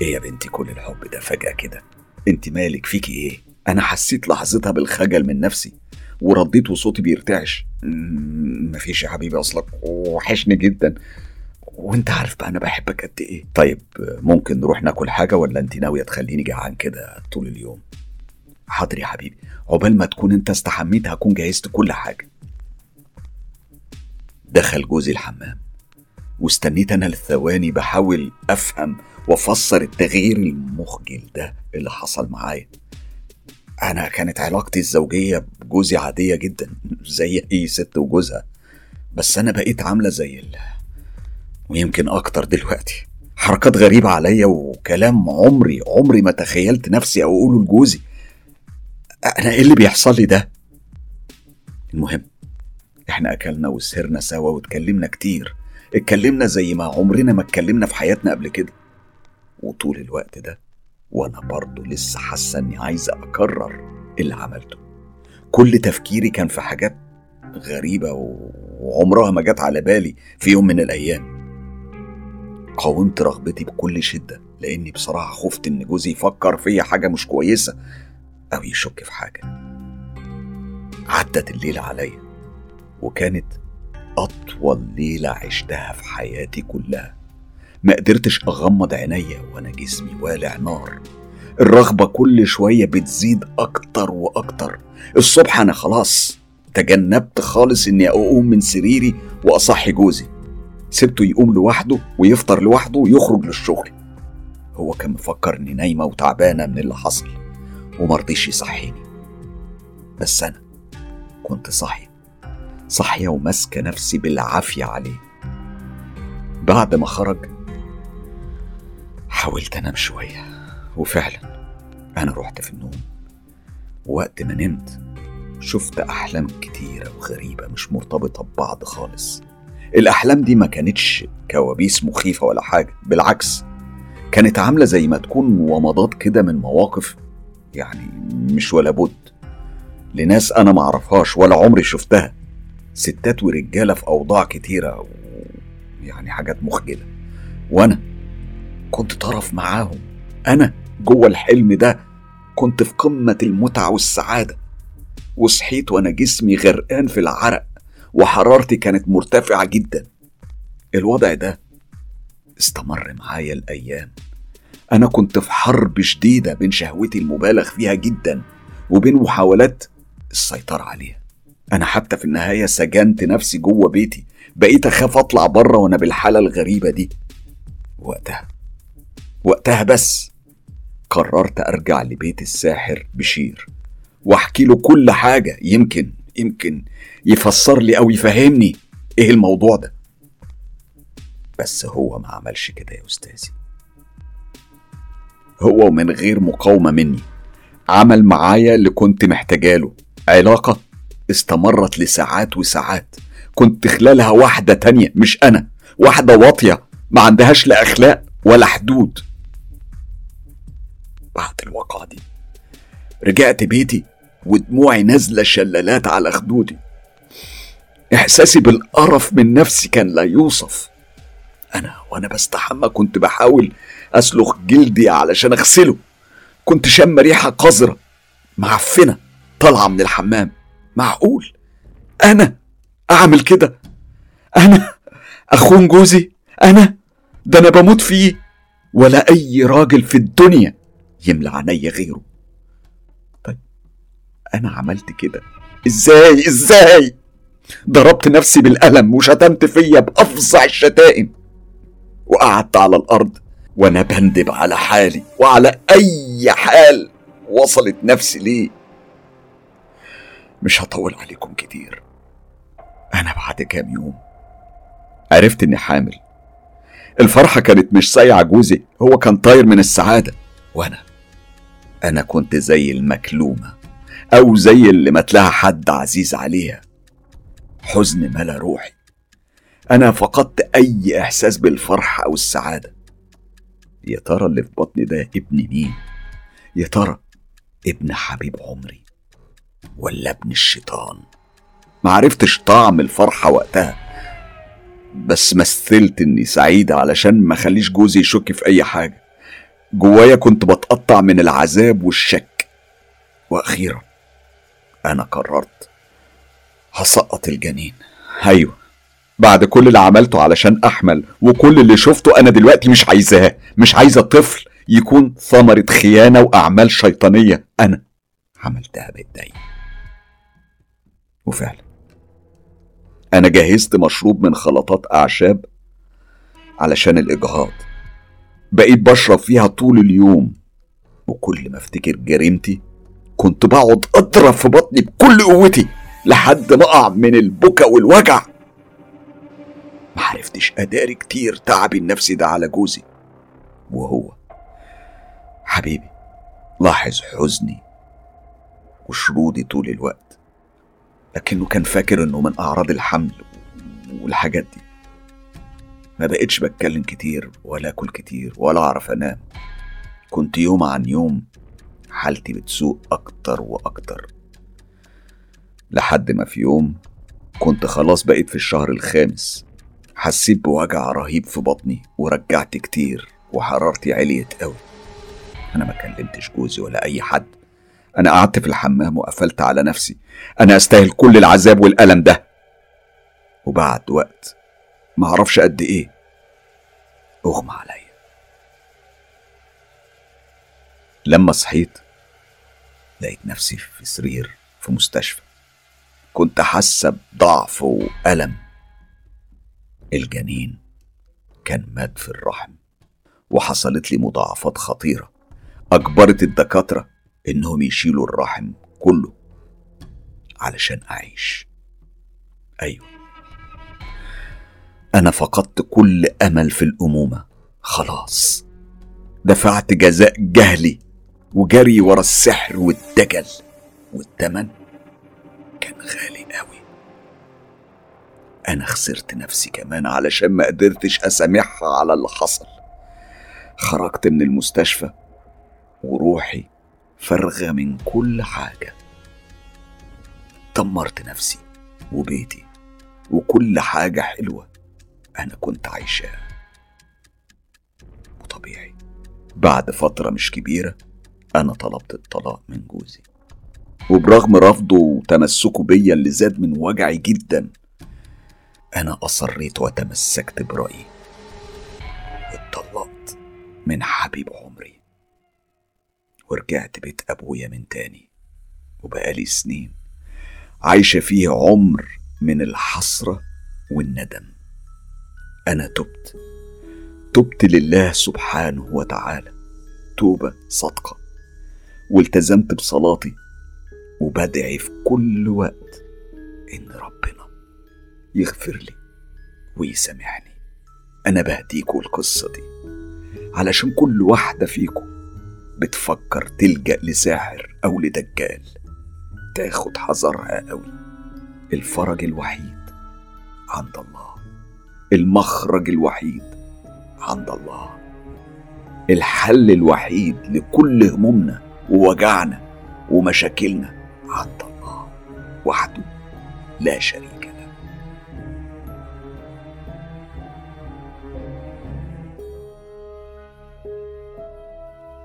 S1: إيه يا بنتي كل الحب ده فجأة كده؟ أنت مالك فيكي إيه؟ أنا حسيت لحظتها بالخجل من نفسي. ورديت وصوتي بيرتعش. مفيش يا حبيبي أصلك. وحشني جدا. وأنت عارف بقى أنا بحبك قد إيه. طيب ممكن نروح ناكل حاجة ولا أنت ناوية تخليني جعان كده طول اليوم؟ حاضر يا حبيبي. عقبال ما تكون أنت استحميت هكون جهزت كل حاجة. دخل جوزي الحمام. واستنيت أنا للثواني بحاول أفهم وأفسر التغيير المخجل ده اللي حصل معايا. أنا كانت علاقتي الزوجية بجوزي عادية جدا زي أي ست وجوزها. بس أنا بقيت عاملة زي ال... ويمكن أكتر دلوقتي. حركات غريبة عليا وكلام عمري عمري ما تخيلت نفسي أقوله لجوزي. أنا إيه اللي بيحصل لي ده؟ المهم إحنا أكلنا وسهرنا سوا واتكلمنا كتير. اتكلمنا زي ما عمرنا ما اتكلمنا في حياتنا قبل كده. وطول الوقت ده وأنا برضه لسه حاسة إني عايزة أكرر اللي عملته. كل تفكيري كان في حاجات غريبة وعمرها ما جت على بالي في يوم من الأيام. قاومت رغبتي بكل شدة لأني بصراحة خفت إن جوزي يفكر فيا حاجة مش كويسة أو يشك في حاجة. عدت الليلة عليا وكانت أطول ليلة عشتها في حياتي كلها. ما قدرتش أغمض عينيا وأنا جسمي والع نار. الرغبة كل شوية بتزيد أكتر وأكتر. الصبح أنا خلاص تجنبت خالص إني أقوم من سريري وأصحي جوزي. سبته يقوم لوحده ويفطر لوحده ويخرج للشغل. هو كان مفكر اني نايمة وتعبانة من اللي حصل ومرضيش يصحيني. بس أنا كنت صاحية صاحية وماسكة نفسي بالعافية عليه. بعد ما خرج حاولت أنام شوية وفعلا أنا رحت في النوم. وقت ما نمت شفت أحلام كتيرة وغريبة مش مرتبطة ببعض خالص. الأحلام دي ما كانتش كوابيس مخيفة ولا حاجة بالعكس كانت عاملة زي ما تكون ومضات كده من مواقف يعني مش ولا بد. لناس أنا معرفهاش ولا عمري شفتها. ستات ورجالة في أوضاع كتيرة و... يعني حاجات مخجلة. وأنا كنت طرف معاهم. أنا جوه الحلم ده كنت في قمة المتعة والسعادة. وصحيت وأنا جسمي غرقان في العرق وحرارتي كانت مرتفعة جدا. الوضع ده استمر معايا الأيام. أنا كنت في حرب شديدة بين شهوتي المبالغ فيها جدا وبين محاولات السيطرة عليها. أنا حتى في النهاية سجنت نفسي جوه بيتي بقيت أخاف أطلع بره وأنا بالحالة الغريبة دي. وقتها وقتها بس قررت أرجع لبيت الساحر بشير وأحكي له كل حاجة يمكن يمكن يفسر لي أو يفهمني إيه الموضوع ده. بس هو ما عملش كده يا أستاذي. هو ومن غير مقاومة مني عمل معايا اللي كنت محتاجاله علاقة استمرت لساعات وساعات.
S2: كنت خلالها واحدة تانية مش أنا. واحدة واطية ما عندهاش لا أخلاق ولا حدود. بعد الواقعة دي رجعت بيتي ودموعي نازلة شلالات على خدودي. إحساسي بالقرف من نفسي كان لا يوصف. أنا وأنا بستحمى كنت بحاول أسلخ جلدي علشان أغسله. كنت شم ريحة قذرة. معفنة طالعة من الحمام. معقول؟ أنا أعمل كده؟ أنا أخون جوزي؟ أنا؟ ده أنا بموت فيه. ولا أي راجل في الدنيا. يملى عينيا غيره. طيب أنا عملت كده. إزاي؟ إزاي؟ ضربت نفسي بالقلم وشتمت فيا بأفظع الشتائم. وقعدت على الأرض وأنا بندب على حالي وعلى أي حال وصلت نفسي ليه. مش هطول عليكم كتير. أنا بعد كام يوم عرفت إني حامل. الفرحة كانت مش سايعة جوزي هو كان طاير من السعادة. وأنا أنا كنت زي المكلومة أو زي اللي متلها حد عزيز عليها. حزن ملا روحي. أنا فقدت أي إحساس بالفرحة أو السعادة. يا ترى اللي في بطني ده ابن مين؟ يا ترى ابن حبيب عمري ولا ابن الشيطان؟ معرفتش طعم الفرحة وقتها بس مثلت إني سعيد علشان ما خليش جوزي يشك في أي حاجة. جوايا كنت بتقطع من العذاب والشك. وأخيرا أنا قررت هسقط الجنين. أيوه بعد كل اللي عملته علشان أحمل وكل اللي شفته أنا دلوقتي مش عايزاه. مش عايزه طفل يكون ثمرة خيانة وأعمال شيطانية. أنا عملتها بإيدي. وفعلا أنا جهزت مشروب من خلطات أعشاب علشان الإجهاض. بقيت بشرب فيها طول اليوم. وكل ما افتكر جريمتي كنت بقعد أضرب في بطني بكل قوتي لحد ما أقع من البكا والوجع. معرفتش أداري كتير تعبي النفسي ده على جوزي. وهو حبيبي لاحظ حزني وشرودي طول الوقت لكنه كان فاكر إنه من أعراض الحمل والحاجات دي. ما بقتش بتكلم كتير ولا أكل كتير ولا أعرف أنام. كنت يوم عن يوم حالتي بتسوء أكتر وأكتر. لحد ما في يوم كنت خلاص بقيت في الشهر الخامس. حسيت بوجع رهيب في بطني ورجعت كتير وحرارتي عليت قوي. أنا ما كلمتش جوزي ولا أي حد. أنا قعدت في الحمام وقفلت على نفسي. أنا أستاهل كل العذاب والألم ده. وبعد وقت ما أعرفش قد إيه. اغمى عليا. لما صحيت لقيت نفسي في سرير في مستشفى. كنت حاسة بضعف وألم. الجنين كان مات في الرحم وحصلت لي مضاعفات خطيرة. أجبرت الدكاترة إنهم يشيلوا الرحم كله علشان أعيش. أيوه. أنا فقدت كل أمل في الأمومة. خلاص. دفعت جزاء جهلي وجري ورا السحر والدجل. والتمن كان غالي قوي أنا خسرت نفسي كمان علشان ما قدرتش أسامحها على اللي حصل. خرجت من المستشفى وروحي فارغة من كل حاجة. دمرت نفسي وبيتي وكل حاجة حلوة. أنا كنت عايشاها وطبيعي. بعد فترة مش كبيرة أنا طلبت الطلاق من جوزي. وبرغم رفضه وتمسكه بيا اللي زاد من وجعي جدا أنا أصريت وتمسكت برأيي. واتطلقت من حبيب عمري. ورجعت بيت أبويا من تاني. وبقالي سنين عايشة فيه عمر من الحسرة والندم. أنا تبت. تبت لله سبحانه وتعالى. توبة صادقة. والتزمت بصلاتي. وبدعي في كل وقت إن ربنا يغفر لي ويسامحني. أنا بهديكوا القصة دي. علشان كل واحدة فيكم بتفكر تلجأ لساحر أو لدجال تاخد حذرها قوي. الفرج الوحيد
S1: عند الله. المخرج الوحيد عند الله. الحل الوحيد لكل همومنا ووجعنا ومشاكلنا عند الله. وحده لا شريك له.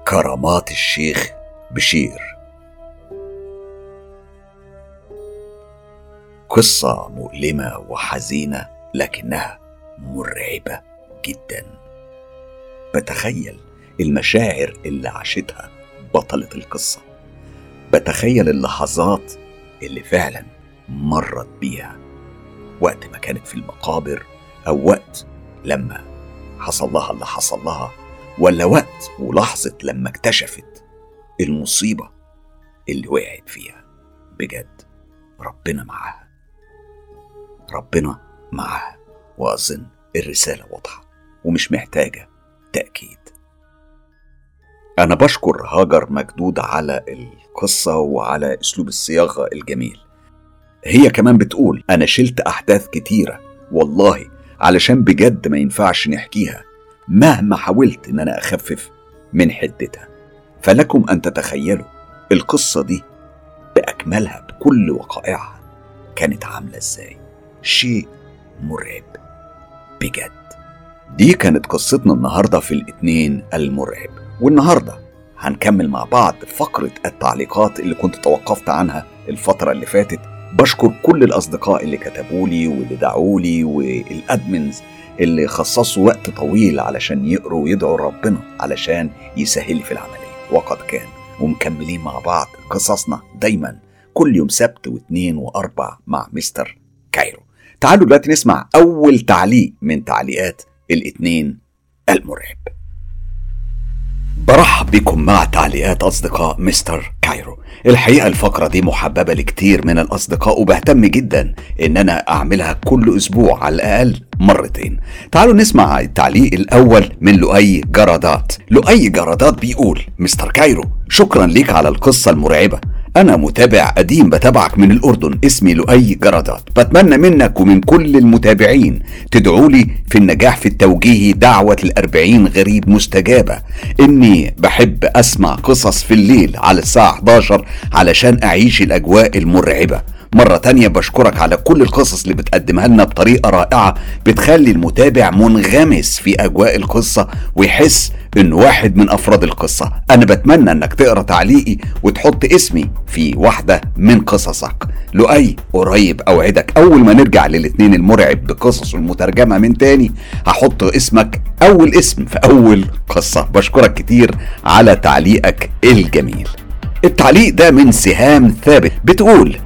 S1: كرامات الشيخ بشير. قصة مؤلمة وحزينة لكنها مرعبة جدا. بتخيل المشاعر اللي عاشتها بطلة القصة. بتخيل اللحظات اللي فعلا مرت بيها. وقت ما كانت في المقابر أو وقت لما حصل لها اللي حصل لها ولا وقت ولحظة لما اكتشفت المصيبة اللي وقعت فيها. بجد ربنا معاها. ربنا معاها. وأظن الرسالة واضحة ومش محتاجة تأكيد. أنا بشكر هاجر مجدود على القصة وعلى أسلوب الصياغة الجميل. هي كمان بتقول أنا شلت أحداث كتيرة والله علشان بجد ما ينفعش نحكيها مهما حاولت إن أنا أخفف من حدتها. فلكم أن تتخيلوا القصة دي بأكملها بكل وقائعها كانت عاملة إزاي. شيء مرعب. بجد. دي كانت قصتنا النهاردة في الاتنين المرعب. والنهاردة هنكمل مع بعض فقرة التعليقات اللي كنت توقفت عنها الفترة اللي فاتت. بشكر كل الأصدقاء اللي كتبوا لي واللي دعوا لي وال admins اللي خصصوا وقت طويل علشان يقروا ويدعوا ربنا علشان يسهل في العملية. وقد كان. ومكملين مع بعض قصصنا دايما كل يوم سبت واثنين وأربع مع Mr. Cairo. تعالوا دلوقتي نسمع أول تعليق من تعليقات الاثنين المرعب. برحب بكم مع تعليقات أصدقاء Mr. Cairo. الحقيقة الفقرة دي محببة لكتير من الأصدقاء وبهتم جدا إن أنا أعملها كل أسبوع على الأقل مرتين. تعالوا نسمع التعليق الأول من لؤي جرادات. لؤي جرادات بيقول مستر كايرو شكرا ليك على القصة المرعبة. أنا متابع قديم بتابعك من الأردن اسمي لؤي جرادات. بتمنى منك ومن كل المتابعين تدعوا لي في النجاح في التوجيه دعوة الأربعين غريب مستجابة. إني بحب أسمع قصص في الليل على الساعة 11 علشان أعيش الأجواء المرعبة. مرة تانية بشكرك على كل القصص اللي بتقدمها لنا بطريقة رائعة بتخلي المتابع منغمس في أجواء القصة ويحس إنه واحد من أفراد القصة. أنا بتمنى إنك تقرأ تعليقي وتحط اسمي في واحدة من قصصك. لؤي قريب أوعدك. أول ما نرجع للاتنين المرعب بقصص المترجمة من تاني هحط اسمك أول اسم في أول قصة. بشكرك كتير على تعليقك الجميل. التعليق ده من سهام ثابت بتقول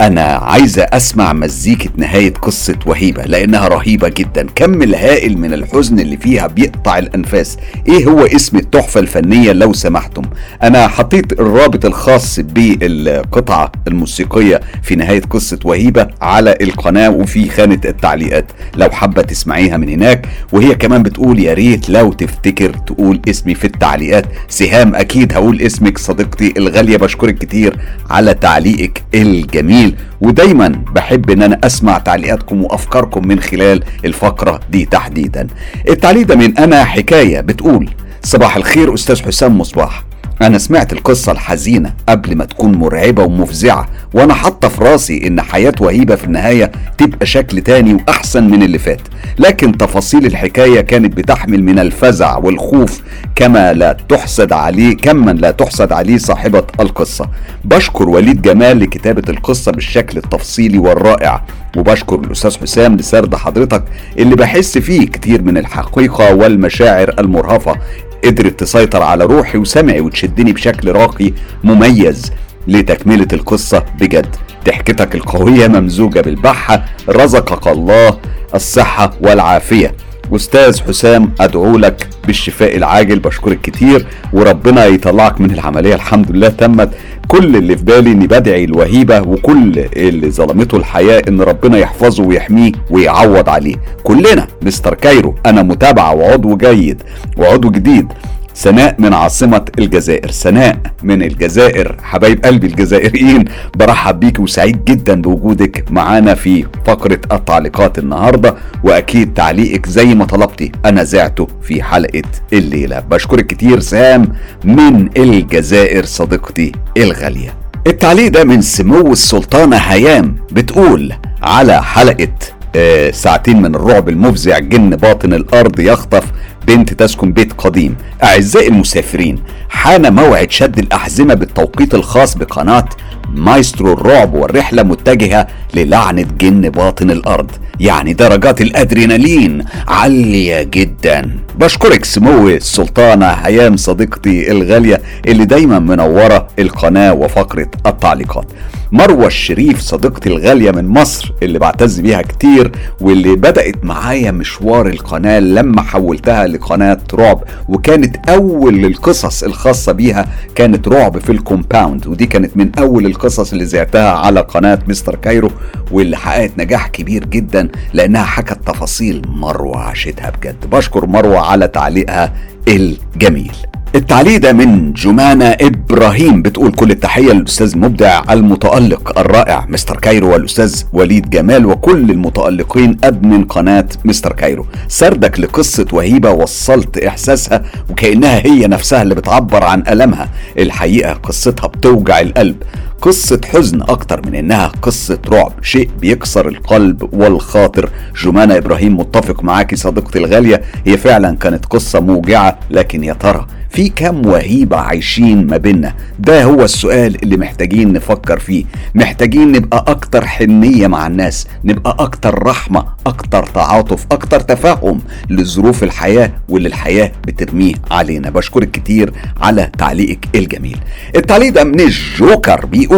S1: أنا عايزة أسمع مزيكة نهاية قصة وهيبة لأنها رهيبة جدا. كم الهائل من الحزن اللي فيها بيقطع الأنفاس. إيه هو اسم التحفة الفنية لو سمحتم؟ أنا حطيت الرابط الخاص بالقطعة الموسيقية في نهاية قصة وهيبة على القناة وفي خانة التعليقات. لو حابة تسمعيها من هناك وهي كمان بتقول يا ريت لو تفتكر تقول اسمي في التعليقات. سهام أكيد هقول اسمك صديقتي الغالية بشكرك كتير على تعليقك الجميل. ودايما بحب إن أنا أسمع تعليقاتكم وأفكاركم من خلال الفقرة دي تحديدا. التعليق ده من أنا حكاية بتقول صباح الخير أستاذ حسام مصباح. أنا سمعت القصة الحزينة قبل ما تكون مرعبة ومفزعة وأنا حاطة في راسي إن حياة وهيبة في النهاية تبقى شكل تاني وأحسن من اللي فات. لكن تفاصيل الحكاية كانت بتحمل من الفزع والخوف كما لا تحسد عليه كما لا تحسد عليه صاحبة القصة. بشكر وليد جمال لكتابة القصة بالشكل التفصيلي والرائع وبشكر الأستاذ حسام لسرد حضرتك اللي بحس فيه كتير من الحقيقة والمشاعر المرهفة قدرت تسيطر على روحي وسمعي وتشدني بشكل راقي مميز لتكملة القصة بجد. ضحكتك القوية ممزوجة بالبحة رزقك الله الصحة والعافية. أستاذ حسام أدعو لك بالشفاء العاجل بشكرك كتير وربنا يطلعك من العملية. الحمد لله تمت. كل اللي في بالي إني بدعي الوهيبة وكل اللي ظلمته الحياة إن ربنا يحفظه ويحميه ويعوض عليه. كلنا مستر كايرو أنا متابعة وعضو جيد وعضو جديد.
S2: سناء من عاصمة الجزائر. سناء من الجزائر. حبايب قلبي الجزائريين برحب بيك وسعيد جدا بوجودك معانا في فقرة التعليقات النهاردة وأكيد تعليقك زي ما طلبتي. أنا زعته في حلقة الليلة. بشكرك كتير سام من الجزائر صديقتي الغالية. التعليق ده من سمو السلطانة هيام بتقول على حلقة آه ساعتين من الرعب المفزع جن باطن الأرض يخطف بنت تسكن بيت قديم. أعزائي المسافرين حان موعد شد الأحزمة بالتوقيت الخاص بقناة مايسترو الرعب والرحلة متجهة للعنة جن باطن الأرض. يعني درجات الأدرينالين عالية جدا. بشكرك سمو السلطانة هيام صديقتي الغالية اللي دايما منورة القناة وفقرة التعليقات. مروة الشريف صديقتي الغالية من مصر اللي بعتز بيها كتير واللي بدأت معايا مشوار القناة لما حولتها لقناة رعب وكانت أول القصص الخاصة بيها كانت رعب في ال compound ودي كانت من أول القصص اللي زعتها على قناة Mr. Cairo واللي حققت نجاح كبير جدا لأنها حكت تفاصيل مروة عاشتها بجد. بشكر مروة على تعليقها الجميل. التعليق ده من جمانة إبراهيم. بتقول كل التحية للأستاذ مبدع المتألق الرائع Mr. Cairo والأستاذ وليد جمال وكل المتألقين admin قناة Mr. Cairo. سردك لقصة وهيبة وصلت إحساسها وكأنها هي نفسها اللي بتعبر عن ألمها. الحقيقة قصتها بتوجع القلب. قصة حزن أكتر من إنها قصة رعب. شيء بيكسر القلب والخاطر. جمانة إبراهيم متفق معاكي صديقتي الغالية. هي فعلا كانت قصة موجعة لكن يا ترى في كم وهيبة عايشين ما بينا ده هو السؤال اللي محتاجين نفكر فيه. محتاجين نبقى أكتر حنية مع الناس نبقى أكتر رحمة أكتر تعاطف أكتر تفهم لظروف الحياة واللي الحياة بترميه علينا. بشكرك كتير على تعليقك الجميل. التعليق ده من الجوكر بيقول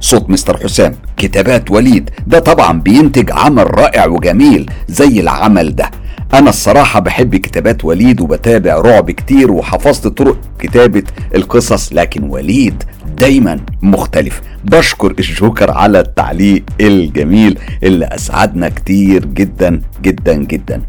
S2: صوت مستر حسام كتابات وليد ده طبعا بينتج عمل رائع وجميل زي العمل ده. أنا الصراحة بحب كتابات وليد وبتابع رعب كتير وحفظت طرق كتابة القصص لكن وليد دايما مختلف. بشكر الجوكر على التعليق الجميل اللي أسعدنا كتير جدا جدا جدا.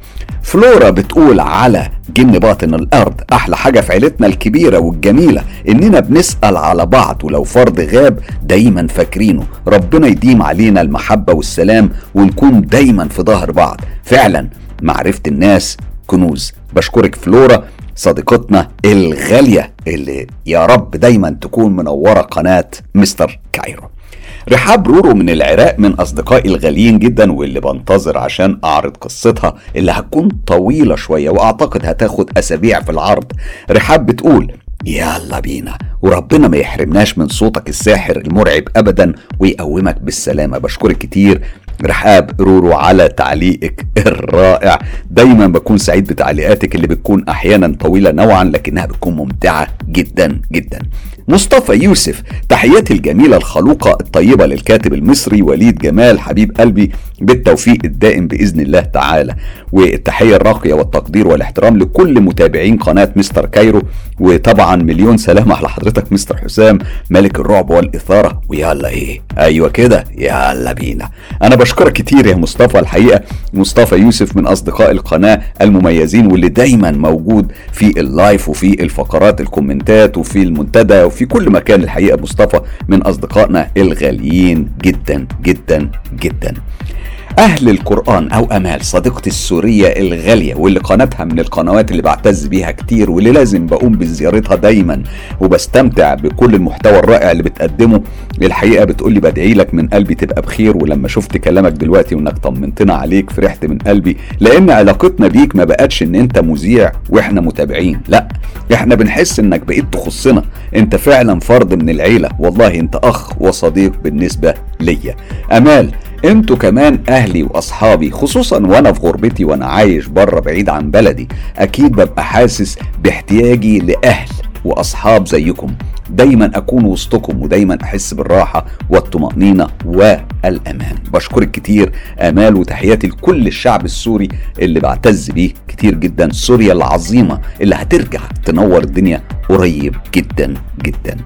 S2: فلورا بتقول على جن باطن الأرض أحلى حاجة في عيلتنا الكبيرة والجميلة إننا بنسأل على بعض ولو فرد غاب دايما فاكرينه. ربنا يديم علينا المحبة والسلام ونكون دايما في ظهر بعض. فعلا معرفة الناس كنوز. بشكرك فلورا صديقتنا الغالية اللي يا رب دايما تكون منورة قناة مستر كايرو. رحاب رورو من العراق من أصدقائي الغاليين جدا واللي بنتظر عشان أعرض قصتها اللي هتكون طويلة شوية وأعتقد هتاخد أسابيع في العرض. رحاب بتقول يلا بينا. وربنا ما يحرمناش من صوتك الساحر المرعب ابدا ويقومك بالسلامة. بشكرك كتير. رحاب رورو على تعليقك الرائع. دايما بكون سعيد بتعليقاتك اللي بتكون أحيانا طويلة نوعا لكنها بتكون ممتعة جدا جدا. مصطفى يوسف تحياتي الجميلة الخلوقة الطيبة للكاتب المصري وليد جمال حبيب قلبي بالتوفيق الدائم بإذن الله تعالى. والتحية الراقية والتقدير والاحترام لكل متابعين قناة مستر كايرو. وطبعا مليون سلامة على حضرتك مستر حسام ملك الرعب والإثارة. ويلا إيه؟ أيوة كده يلا بينا. أنا بشكرك كتير يا مصطفى. الحقيقة مصطفى يوسف من أصدقاء القناة المميزين واللي دايما موجود في اللايف وفي الفقرات الكومنتات وفي المنتدى وفي كل مكان. الحقيقة مصطفى من أصدقائنا الغاليين جدا جدا جدا. أهل القرآن أو أمال صديقتي السورية الغالية واللي قناتها من القنوات اللي بعتز بيها كتير واللي لازم بقوم بزيارتها دايما وبستمتع بكل المحتوى الرائع اللي بتقدمه. الحقيقة بتقولي بدعي لك من قلبي تبقى بخير ولما شفت كلامك دلوقتي وإنك طمنتنا عليك فرحت من قلبي لأن علاقتنا بيك ما بقتش إن أنت مذيع وإحنا متابعين. لا إحنا بنحس إنك بقيت تخصنا. أنت فعلا فرد من العيلة. والله أنت أخ وصديق بالنسبة ليا. أمال أنتوا كمان أهلي وأصحابي خصوصا وأنا في غربتي وأنا عايش بره بعيد عن بلدي أكيد ببقى حاسس باحتياجي لأهل وأصحاب زيكم. دايما أكون وسطكم ودايما أحس بالراحة والطمأنينة والأمان. بشكرك كتير آمال وتحياتي لكل الشعب السوري اللي بعتز بيه كتير جدا. سوريا العظيمة اللي هترجع تنور الدنيا قريب جدا جدا.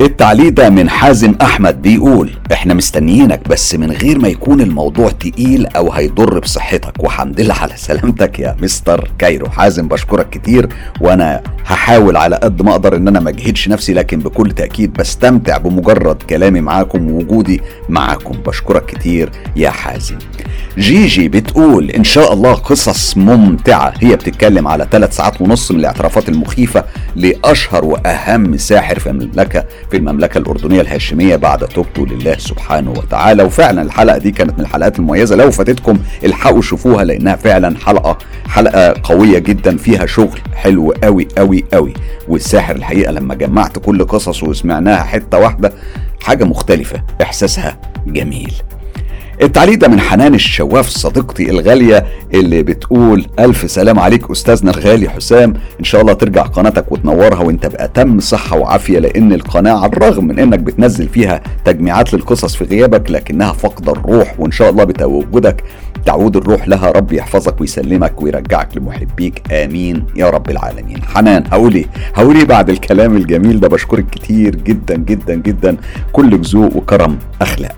S1: التعليق ده من حازم أحمد بيقول إحنا مستنيينك بس من غير ما يكون الموضوع تقيل أو هيضر بصحتك. وحمد لله على سلامتك يا مستر كايرو. حازم بشكرك كتير وأنا هحاول على قد ما أقدر إن أنا ما أجهدش نفسي لكن بكل تأكيد بستمتع بمجرد كلامي معاكم ووجودي معاكم. بشكرك كتير يا حازم. جيجي بتقول إن شاء الله قصص ممتعة. هي بتتكلم على ثلاث ساعات ونص من الاعترافات المخيفة لأشهر وأهم ساحر في المملكة في المملكة الأردنية الهاشمية بعد توبته لله سبحانه وتعالى. وفعلا الحلقة دي كانت من الحلقات المميزة. لو فاتتكم الحقوا شوفوها لأنها فعلا حلقة حلقة قوية جدا فيها شغل حلو قوي قوي قوي والساحر الحقيقة لما جمعت كل قصصه وسمعناها حتة واحدة حاجة مختلفة إحساسها جميل. التعليق ده من حنان الشواف صديقتي الغالية اللي بتقول ألف سلام عليك أستاذنا الغالي حسام. إن شاء الله ترجع قناتك وتنورها وأنت بأتم صحة وعافية لأن القناة على الرغم من إنك بتنزل فيها تجميعات للقصص في غيابك لكنها فاقدة الروح وإن شاء الله بتواجدك تعود الروح لها. رب يحفظك ويسلمك ويرجعك لمحبيك. آمين يا رب العالمين. حنان هقول إيه؟ هقول إيه بعد الكلام الجميل ده؟ بشكرك كتير جدا جدا جدا. كل ذوق وكرم أخلاق.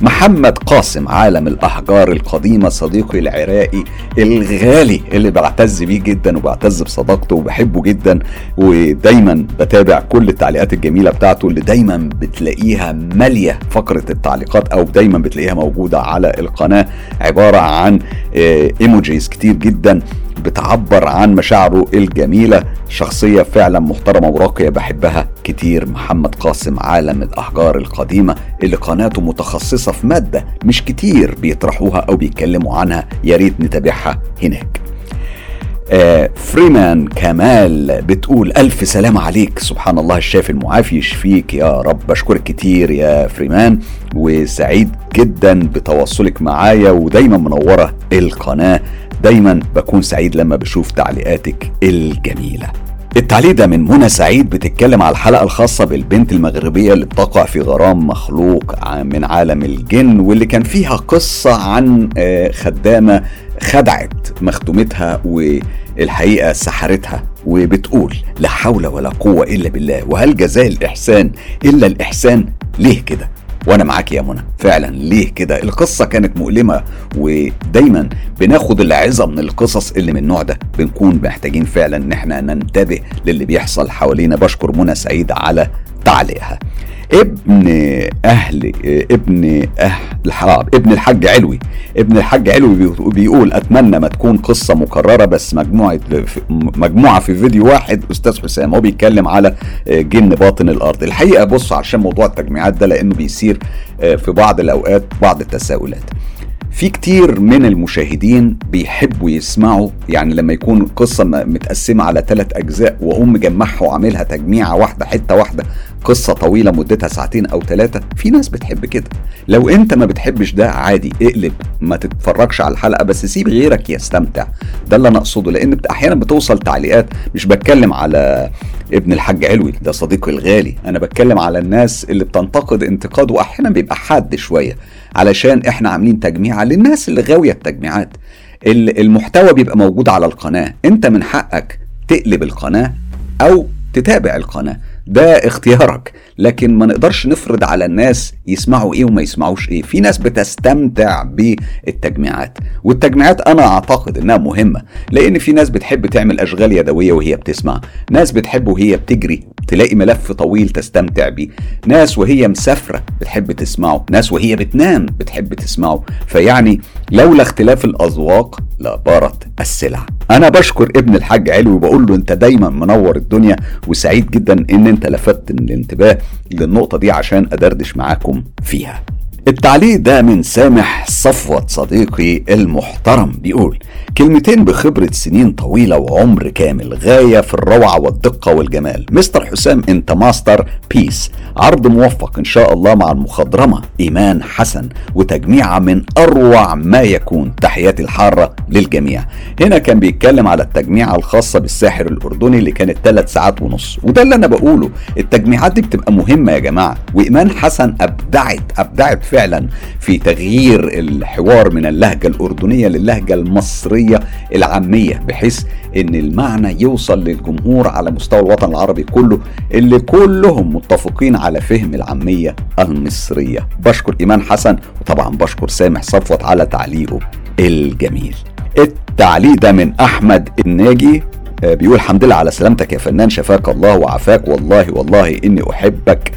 S1: محمد قاسم عالم الأحجار القديمة صديقي العراقي الغالي اللي بعتز بيه جدا وبعتز بصداقته وبحبه جدا ودايما بتابع كل التعليقات الجميلة بتاعته اللي دايما بتلاقيها مالية فقرة التعليقات أو دايما بتلاقيها موجودة على القناة عبارة عن ايموجيز كتير جدا. بتعبر عن مشاعره الجميلة شخصية فعلا محترمة وراقية بحبها كتير. محمد قاسم عالم الأحجار القديمة اللي قناته متخصصة في مادة مش كتير بيطرحوها أو بيتكلموا عنها. يا ريت نتابعها هناك. آه فريمان كمال بتقول ألف سلام عليك. سبحان الله الشافي المعافي يشفيك يا رب بشكرك كتير يا فريمان. وسعيد جدا بتواصلك معايا ودايما منورة القناة. دايما بكون سعيد لما بشوف تعليقاتك الجميلة. التعليق ده من منى سعيد بتتكلم على الحلقة الخاصة بالبنت المغربية اللي بتقع في غرام مخلوق من عالم الجن واللي كان فيها قصة عن خدامة خدعت مخدومتها والحقيقة سحرتها وبتقول لا حول ولا قوة إلا بالله. وهل جزاء الإحسان إلا الإحسان ليه كده؟ وأنا معاك يا منى. فعلا ليه كده؟ القصة كانت مؤلمة ودايما بناخد العظة من القصص اللي من النوع ده. بنكون محتاجين فعلا إن إحنا ننتبه للي بيحصل حوالينا. بشكر منى سعيد على تعليقها. ابن أهل ابن أهل ابن الحاج علوي ابن الحاج علوي بيقول أتمنى ما تكون قصة مكررة بس مجموعة مجموعة في فيديو واحد أستاذ حسام هو بيتكلم على جن باطن الأرض. الحقيقة بص عشان موضوع التجميعات ده لأنه بيصير في بعض الأوقات بعض التساؤلات. في كتير من المشاهدين بيحبوا يسمعوا يعني لما يكون قصة متقسمة على ثلاث أجزاء وأقوم مجمعها وعاملها تجميعة واحدة حتة واحدة قصة طويلة مدتها ساعتين أو ثلاثة في ناس بتحب كده. لو أنت ما بتحبش ده عادي اقلب ما تتفرجش على الحلقة بس سيب غيرك يستمتع. ده اللي أنا أقصده لأن أحيانا بتوصل تعليقات. مش بتكلم على ابن الحاج علوي ده صديقي الغالي. أنا بتكلم على الناس اللي بتنتقد انتقاد وأحيانا بيبقى حاد شوية. علشان إحنا عاملين تجميعة للناس اللي غاوية التجميعات. المحتوى بيبقى موجود على القناة. أنت من حقك تقلب القناة أو تتابع القناة. ده اختيارك. لكن ما نقدرش نفرض على الناس يسمعوا إيه وما يسمعوش إيه. في ناس بتستمتع بالتجميعات. والتجميعات أنا أعتقد إنها مهمة لأن في ناس بتحب تعمل أشغال يدوية وهي بتسمع. ناس بتحب وهي بتجري تلاقي ملف طويل تستمتع بيه. ناس وهي مسافرة بتحب تسمعه. ناس وهي بتنام بتحب تسمعه. فيعني لولا اختلاف الأذواق لبارت السلع. أنا بشكر ابن الحاج علوي وبقول له أنت دايما منور الدنيا وسعيد جدا إن أنت لفتت الانتباه للنقطة دي عشان أدردش معاكم فيها. التعليق ده من سامح صفوت صديقي المحترم بيقول كلمتين بخبرة سنين طويلة وعمر كامل غاية في الروعة والدقة والجمال. Mr. حسام انت masterpiece عرض موفق إن شاء الله مع المخضرمة إيمان حسن وتجميعة من أروع ما يكون تحياتي الحارة للجميع. هنا كان بيتكلم على التجميعة الخاصة بالساحر الأردني اللي كانت ثلاث ساعات ونص. وده اللي أنا بقوله التجميعات دي بتبقى مهمة يا جماعة. وإيمان حسن أبدعت أبدعت فعلا. في تغيير الحوار من اللهجة الأردنية للهجة المصرية العامية بحيث إن المعنى يوصل للجمهور على مستوى الوطن العربي كله اللي كلهم متفقين على فهم العامية المصرية. بشكر إيمان حسن وطبعا بشكر سامح صفوت على تعليقه الجميل. التعليق ده من أحمد الناجي آه، بيقول الحمد لله على سلامتك يا فنان شفاك الله وعافاك والله والله إني أحبك.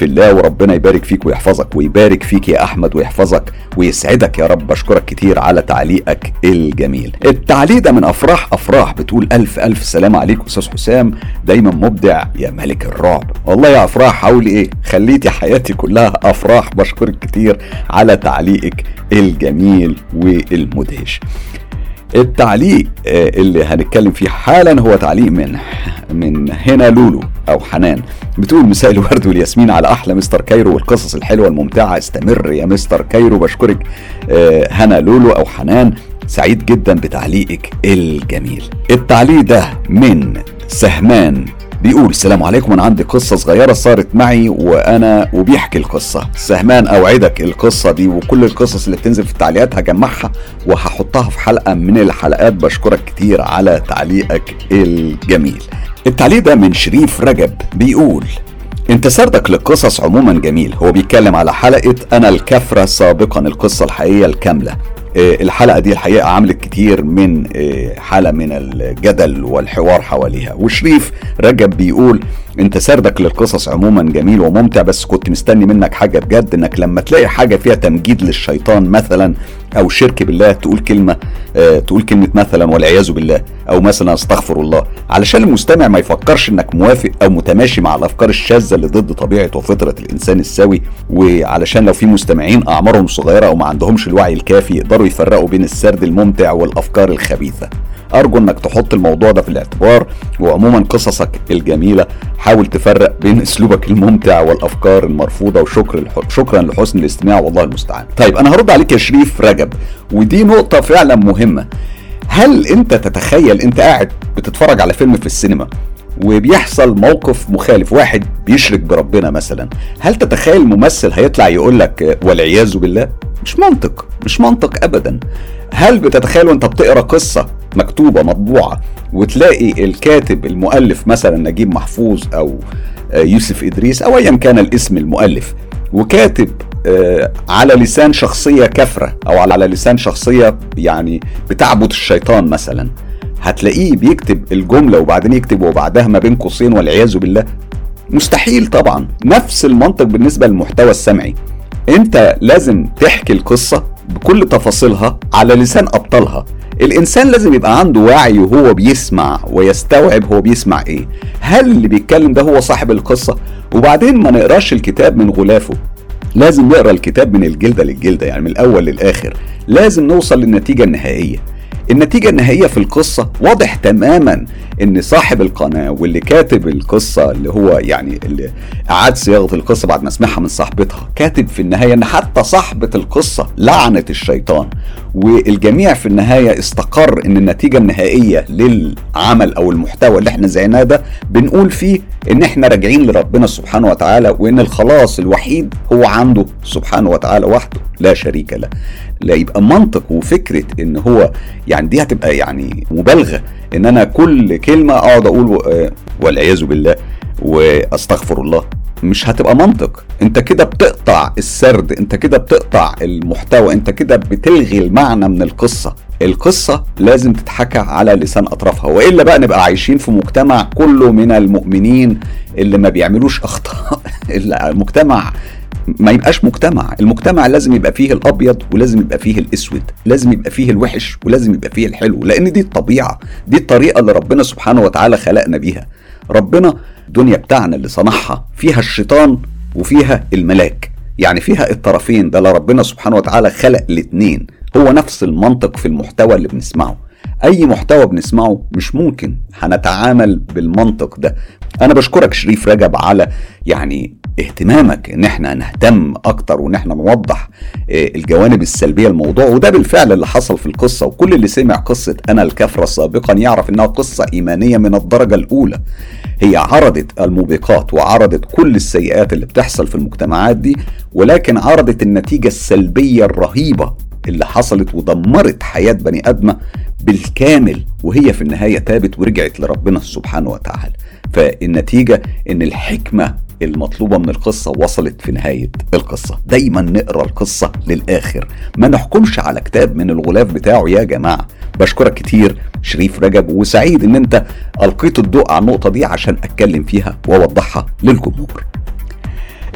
S1: في الله وربنا يبارك فيك ويحفظك ويبارك فيك يا أحمد ويحفظك ويسعدك يا رب. بشكرك كتير على تعليقك الجميل. التعليق ده من أفراح أفراح بتقول ألف ألف سلام عليك أستاذ حسام. دايما مبدع يا ملك الرعب. والله يا أفراح حاولي إيه؟ خليتي حياتي كلها أفراح. بشكرك كتير على تعليقك الجميل والمدهش. التعليق آه، اللي هنتكلم فيه حالا هو تعليق من من هنا لولو أو حنان. بتقول مساء الورد والياسمين على أحلى مستر كايرو والقصص الحلوة الممتعه استمر يا مستر كايرو بشكرك آه، هنا لولو أو حنان. سعيد جدا بتعليقك الجميل. التعليق ده من سهمان بيقول السلام عليكم أنا عندي قصة صغيرة صارت معي وأنا وبيحكي القصة. سهمان أوعدك القصة دي وكل القصص اللي بتنزل في التعليقات هجمعها وهحطها في حلقة من الحلقات. بشكرك كتير على تعليقك الجميل. التعليق ده من شريف رجب بيقول انت سردك للقصص عموما جميل. هو بيتكلم على حلقة أنا الكفرة سابقا القصة الحقيقية الكاملة. آه، الحلقة دي الحقيقة عملت كتير من آه، حالة من الجدل والحوار حواليها. وشريف رجب بيقول انت سردك للقصص عموما جميل وممتع بس كنت مستني منك حاجة بجد انك لما تلاقي حاجة فيها تمجيد للشيطان مثلا أو شرك بالله تقول كلمة آه، تقول كلمة مثلا والعياذ بالله أو مثلا أستغفر الله. علشان المستمع ما يفكرش إنك موافق أو متماشي مع الأفكار الشاذة اللي ضد طبيعة وفطرة الإنسان السوي. وعلشان لو في مستمعين أعمارهم صغيرة أو ما عندهمش الوعي الكافي يقدروا يفرقوا بين السرد الممتع والأفكار الخبيثة. أرجو إنك تحط الموضوع ده في الاعتبار وعموما قصصك الجميلة حاول تفرق بين أسلوبك الممتع والأفكار المرفوضة وشكر. شكرا لحسن الاستماع والله المستعان طيب أنا هرد عليك يا شريف رجب ودي نقطة فعلا مهمة هل أنت تتخيل أنت قاعد بتتفرج على فيلم في السينما وبيحصل موقف مخالف واحد بيشرك بربنا مثلا هل تتخيل ممثل هيطلع يقول لك والعياذ بالله؟ مش منطق مش منطق ابدا. هل بتتخيل وأنت بتقرأ قصة مكتوبة مطبوعة وتلاقي الكاتب المؤلف مثلا نجيب محفوظ أو يوسف إدريس أو ايا كان الاسم المؤلف وكاتب آه، على لسان شخصية كفره أو على لسان شخصية يعني بتعبد الشيطان مثلا هتلاقيه بيكتب الجملة وبعدين يكتب وبعدها ما بين قوسين والعياذ بالله. مستحيل طبعا. نفس المنطق بالنسبة للمحتوى السمعي. انت لازم تحكي القصة بكل تفاصيلها على لسان أبطالها. الإنسان لازم يبقى عنده وعي وهو بيسمع ويستوعب هو بيسمع إيه. هل اللي بيتكلم ده هو صاحب القصة؟ وبعدين ما نقراش الكتاب من غلافه. لازم نقرأ الكتاب من الجلدة للجلدة يعني من الأول للآخر. لازم نوصل للنتيجة النهائية. النتيجة النهائية في القصة واضح تماما إن صاحب القناة واللي كاتب القصة اللي هو يعني اللي أعاد صياغة القصة بعد ما سمعها من صاحبتها كاتب في النهاية إن حتى صاحبة القصة لعنت الشيطان والجميع في النهاية استقر إن النتيجة النهائية للعمل أو المحتوى اللي إحنا زعناه ده بنقول فيه إن إحنا راجعين لربنا سبحانه وتعالى وإن الخلاص الوحيد هو عنده سبحانه وتعالى وحده لا شريك له. لا يبقى منطق وفكرة إن هو يعني دي هتبقى يعني مبالغة. إن أنا كل كلمة أقعد أقول آه، والعياذ بالله وأستغفر الله. مش هتبقى منطق. أنت كده بتقطع السرد أنت كده بتقطع المحتوى أنت كده بتلغي المعنى من القصة. القصة لازم تتحكى على لسان أطرافها. وإلا بقى نبقى عايشين في مجتمع كله من المؤمنين اللي ما بيعملوش أخطاء. المجتمع ما يبقاش مجتمع. المجتمع لازم يبقى فيه الأبيض ولازم يبقى فيه الأسود لازم يبقى فيه الوحش ولازم يبقى فيه الحلو لأن دي الطبيعة دي الطريقة اللي ربنا سبحانه وتعالى خلقنا بيها. ربنا الدنيا بتاعنا اللي صنعها فيها الشيطان وفيها الملاك. يعني فيها الطرفين ده اللي ربنا سبحانه وتعالى خلق الاتنين. هو نفس المنطق في المحتوى اللي بنسمعه. أي محتوى بنسمعه مش ممكن. هنتعامل بالمنطق ده. أنا بشكرك شريف رجب على يعني اهتمامك إن إحنا نهتم أكتر وإن إحنا نوضح آه، الجوانب السلبية للموضوع. وده بالفعل اللي حصل في القصة. وكل اللي سمع قصة أنا الكفره سابقا يعرف إنها قصة إيمانية من الدرجة الأولى. هي عرضت الموبقات وعرضت كل السيئات اللي بتحصل في المجتمعات دي ولكن عرضت النتيجة السلبية الرهيبة اللي حصلت ودمرت حياة بني ادمه بالكامل وهي في النهاية تابت ورجعت لربنا سبحانه وتعالى. فالنتيجة إن الحكمة المطلوبة من القصة وصلت في نهاية القصة. دايما نقرأ القصة للآخر. ما نحكمش على كتاب من الغلاف بتاعه يا جماعة. بشكرك كتير شريف رجب وسعيد إن أنت ألقيت الضوء على النقطة دي عشان أتكلم فيها وأوضحها للجمهور.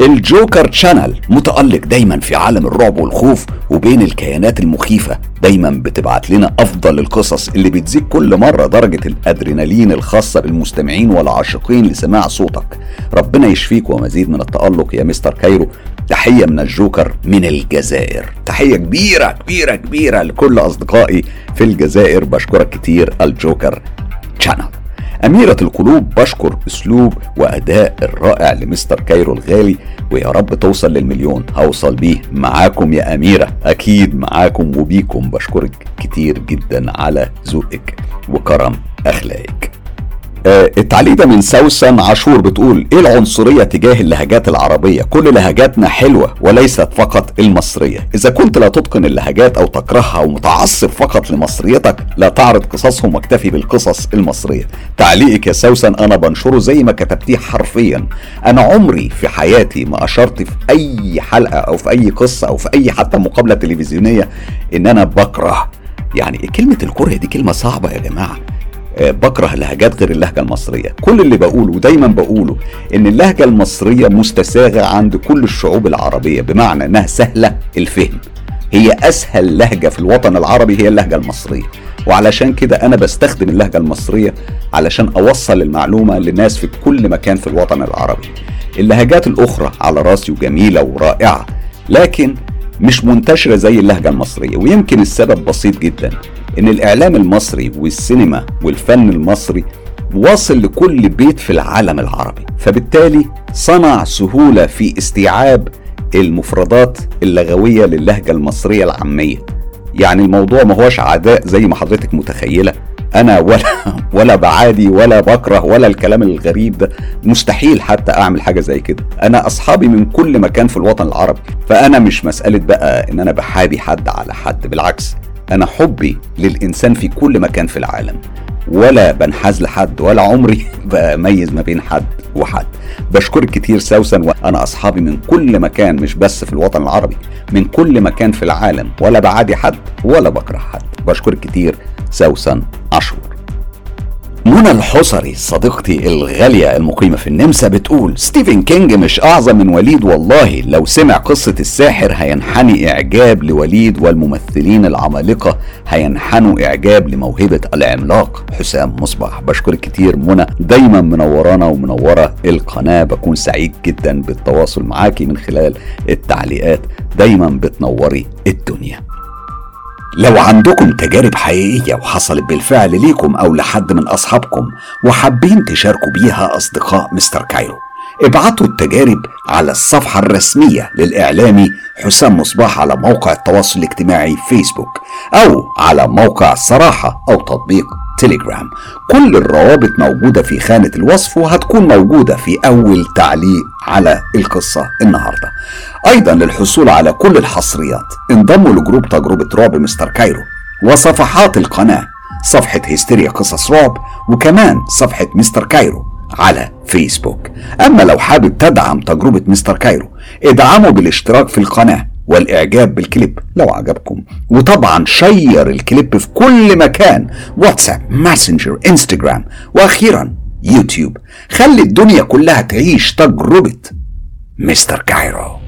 S1: الجوكر تشانل متألق دايما في عالم الرعب والخوف وبين الكيانات المخيفة. دايما بتبعت لنا أفضل القصص اللي بتزيد كل مرة درجة الأدرينالين الخاصة بالمستمعين والعاشقين لسماع صوتك. ربنا يشفيك ومزيد من التألق يا مستر كايرو. تحية من الجوكر من الجزائر. تحية كبيرة كبيرة كبيرة لكل أصدقائي في الجزائر. بشكرك كتير الجوكر channel أميرة القلوب بشكر أسلوب وأداء الرائع لمستر كايرو الغالي ويا رب توصل للمليون. هوصل بيه. معاكم يا أميرة. أكيد معاكم وبيكم. بشكرك كتير جدا على ذوقك. وكرم أخلاقك. آه، التعليقة من سوسن عاشور بتقول إيه العنصرية تجاه اللهجات العربية؟ كل لهجاتنا حلوة وليست فقط المصرية. إذا كنت لا تتقن اللهجات أو تكرهها ومتعصب فقط لمصريتك لا تعرض قصصهم واكتفي بالقصص المصرية. تعليقك يا سوسن أنا بنشره زي ما كتبتيه حرفيا. أنا عمري في حياتي ما أشرت في أي حلقة أو في أي قصة أو في أي حتى مقابلة تلفزيونية إن أنا بكره. يعني كلمة الكره دي كلمة صعبة يا جماعة. آه، بكره اللهجات غير اللهجة المصرية. كل اللي بقوله ودايما بقوله إن اللهجة المصرية مستساغة عند كل الشعوب العربية بمعنى إنها سهلة الفهم. هي أسهل لهجة في الوطن العربي هي اللهجة المصرية. وعلشان كده أنا بستخدم اللهجة المصرية علشان أوصل المعلومة للناس في كل مكان في الوطن العربي. اللهجات الأخرى على راسي وجميلة ورائعة لكن مش منتشرة زي اللهجة المصرية ويمكن السبب بسيط جدا. إن الإعلام المصري والسينما والفن المصري واصل لكل بيت في العالم العربي. فبالتالي صنع سهولة في استيعاب المفردات اللغوية للهجة المصرية العامية. يعني الموضوع ما هوش عداء زي ما حضرتك متخيلة. أنا ولا ولا بعادي ولا بكره ولا الكلام الغريب ده. مستحيل حتى أعمل حاجة زي كده. أنا أصحابي من كل مكان في الوطن العربي. فأنا مش مسألة بقى إن أنا بحابي حد على حد. بالعكس أنا حبي للإنسان في كل مكان في العالم. ولا بنحاز لحد ولا عمري بميز ما بين حد وحد. بشكرك كتير سوسن وأنا أصحابي من كل مكان مش بس في الوطن العربي من كل مكان في العالم. ولا بعادي حد ولا بكره حد. بشكرك كتير سوسن عاشور منى الحصري صديقتي الغالية المقيمة في النمسا بتقول ستيفن كينج مش أعظم من وليد والله لو سمع قصة الساحر هينحني إعجاب لوليد والممثلين العمالقة هينحنوا إعجاب لموهبة العملاق. حسام مصباح بشكرك كتير منى دايما منورانا ومنورة القناة بكون سعيد جدا بالتواصل معاكي من خلال التعليقات دايما بتنوري الدنيا. لو عندكم تجارب حقيقية وحصلت بالفعل ليكم أو لحد من أصحابكم وحابين تشاركوا بيها أصدقاء مستر كايرو ابعتوا التجارب على الصفحة الرسمية للإعلامي حسام مصباح على موقع التواصل الاجتماعي فيسبوك أو على موقع صراحة أو تطبيق تليجرام. كل الروابط موجودة في خانة الوصف وهتكون موجودة في أول تعليق على القصة النهاردة. أيضا للحصول على كل الحصريات انضموا ل group تجربة رعب مستر كايرو وصفحات القناة صفحة هستيريا قصص رعب وكمان صفحة مستر كايرو على فيسبوك. أما لو حابب تدعم تجربة مستر كايرو ادعموا بالاشتراك في القناة. والإعجاب بالكليب لو عجبكم. وطبعا share الكليب في كل مكان واتساب ماسنجر إنستجرام وأخيرا يوتيوب. خلي الدنيا كلها تعيش تجربة مستر كايرو.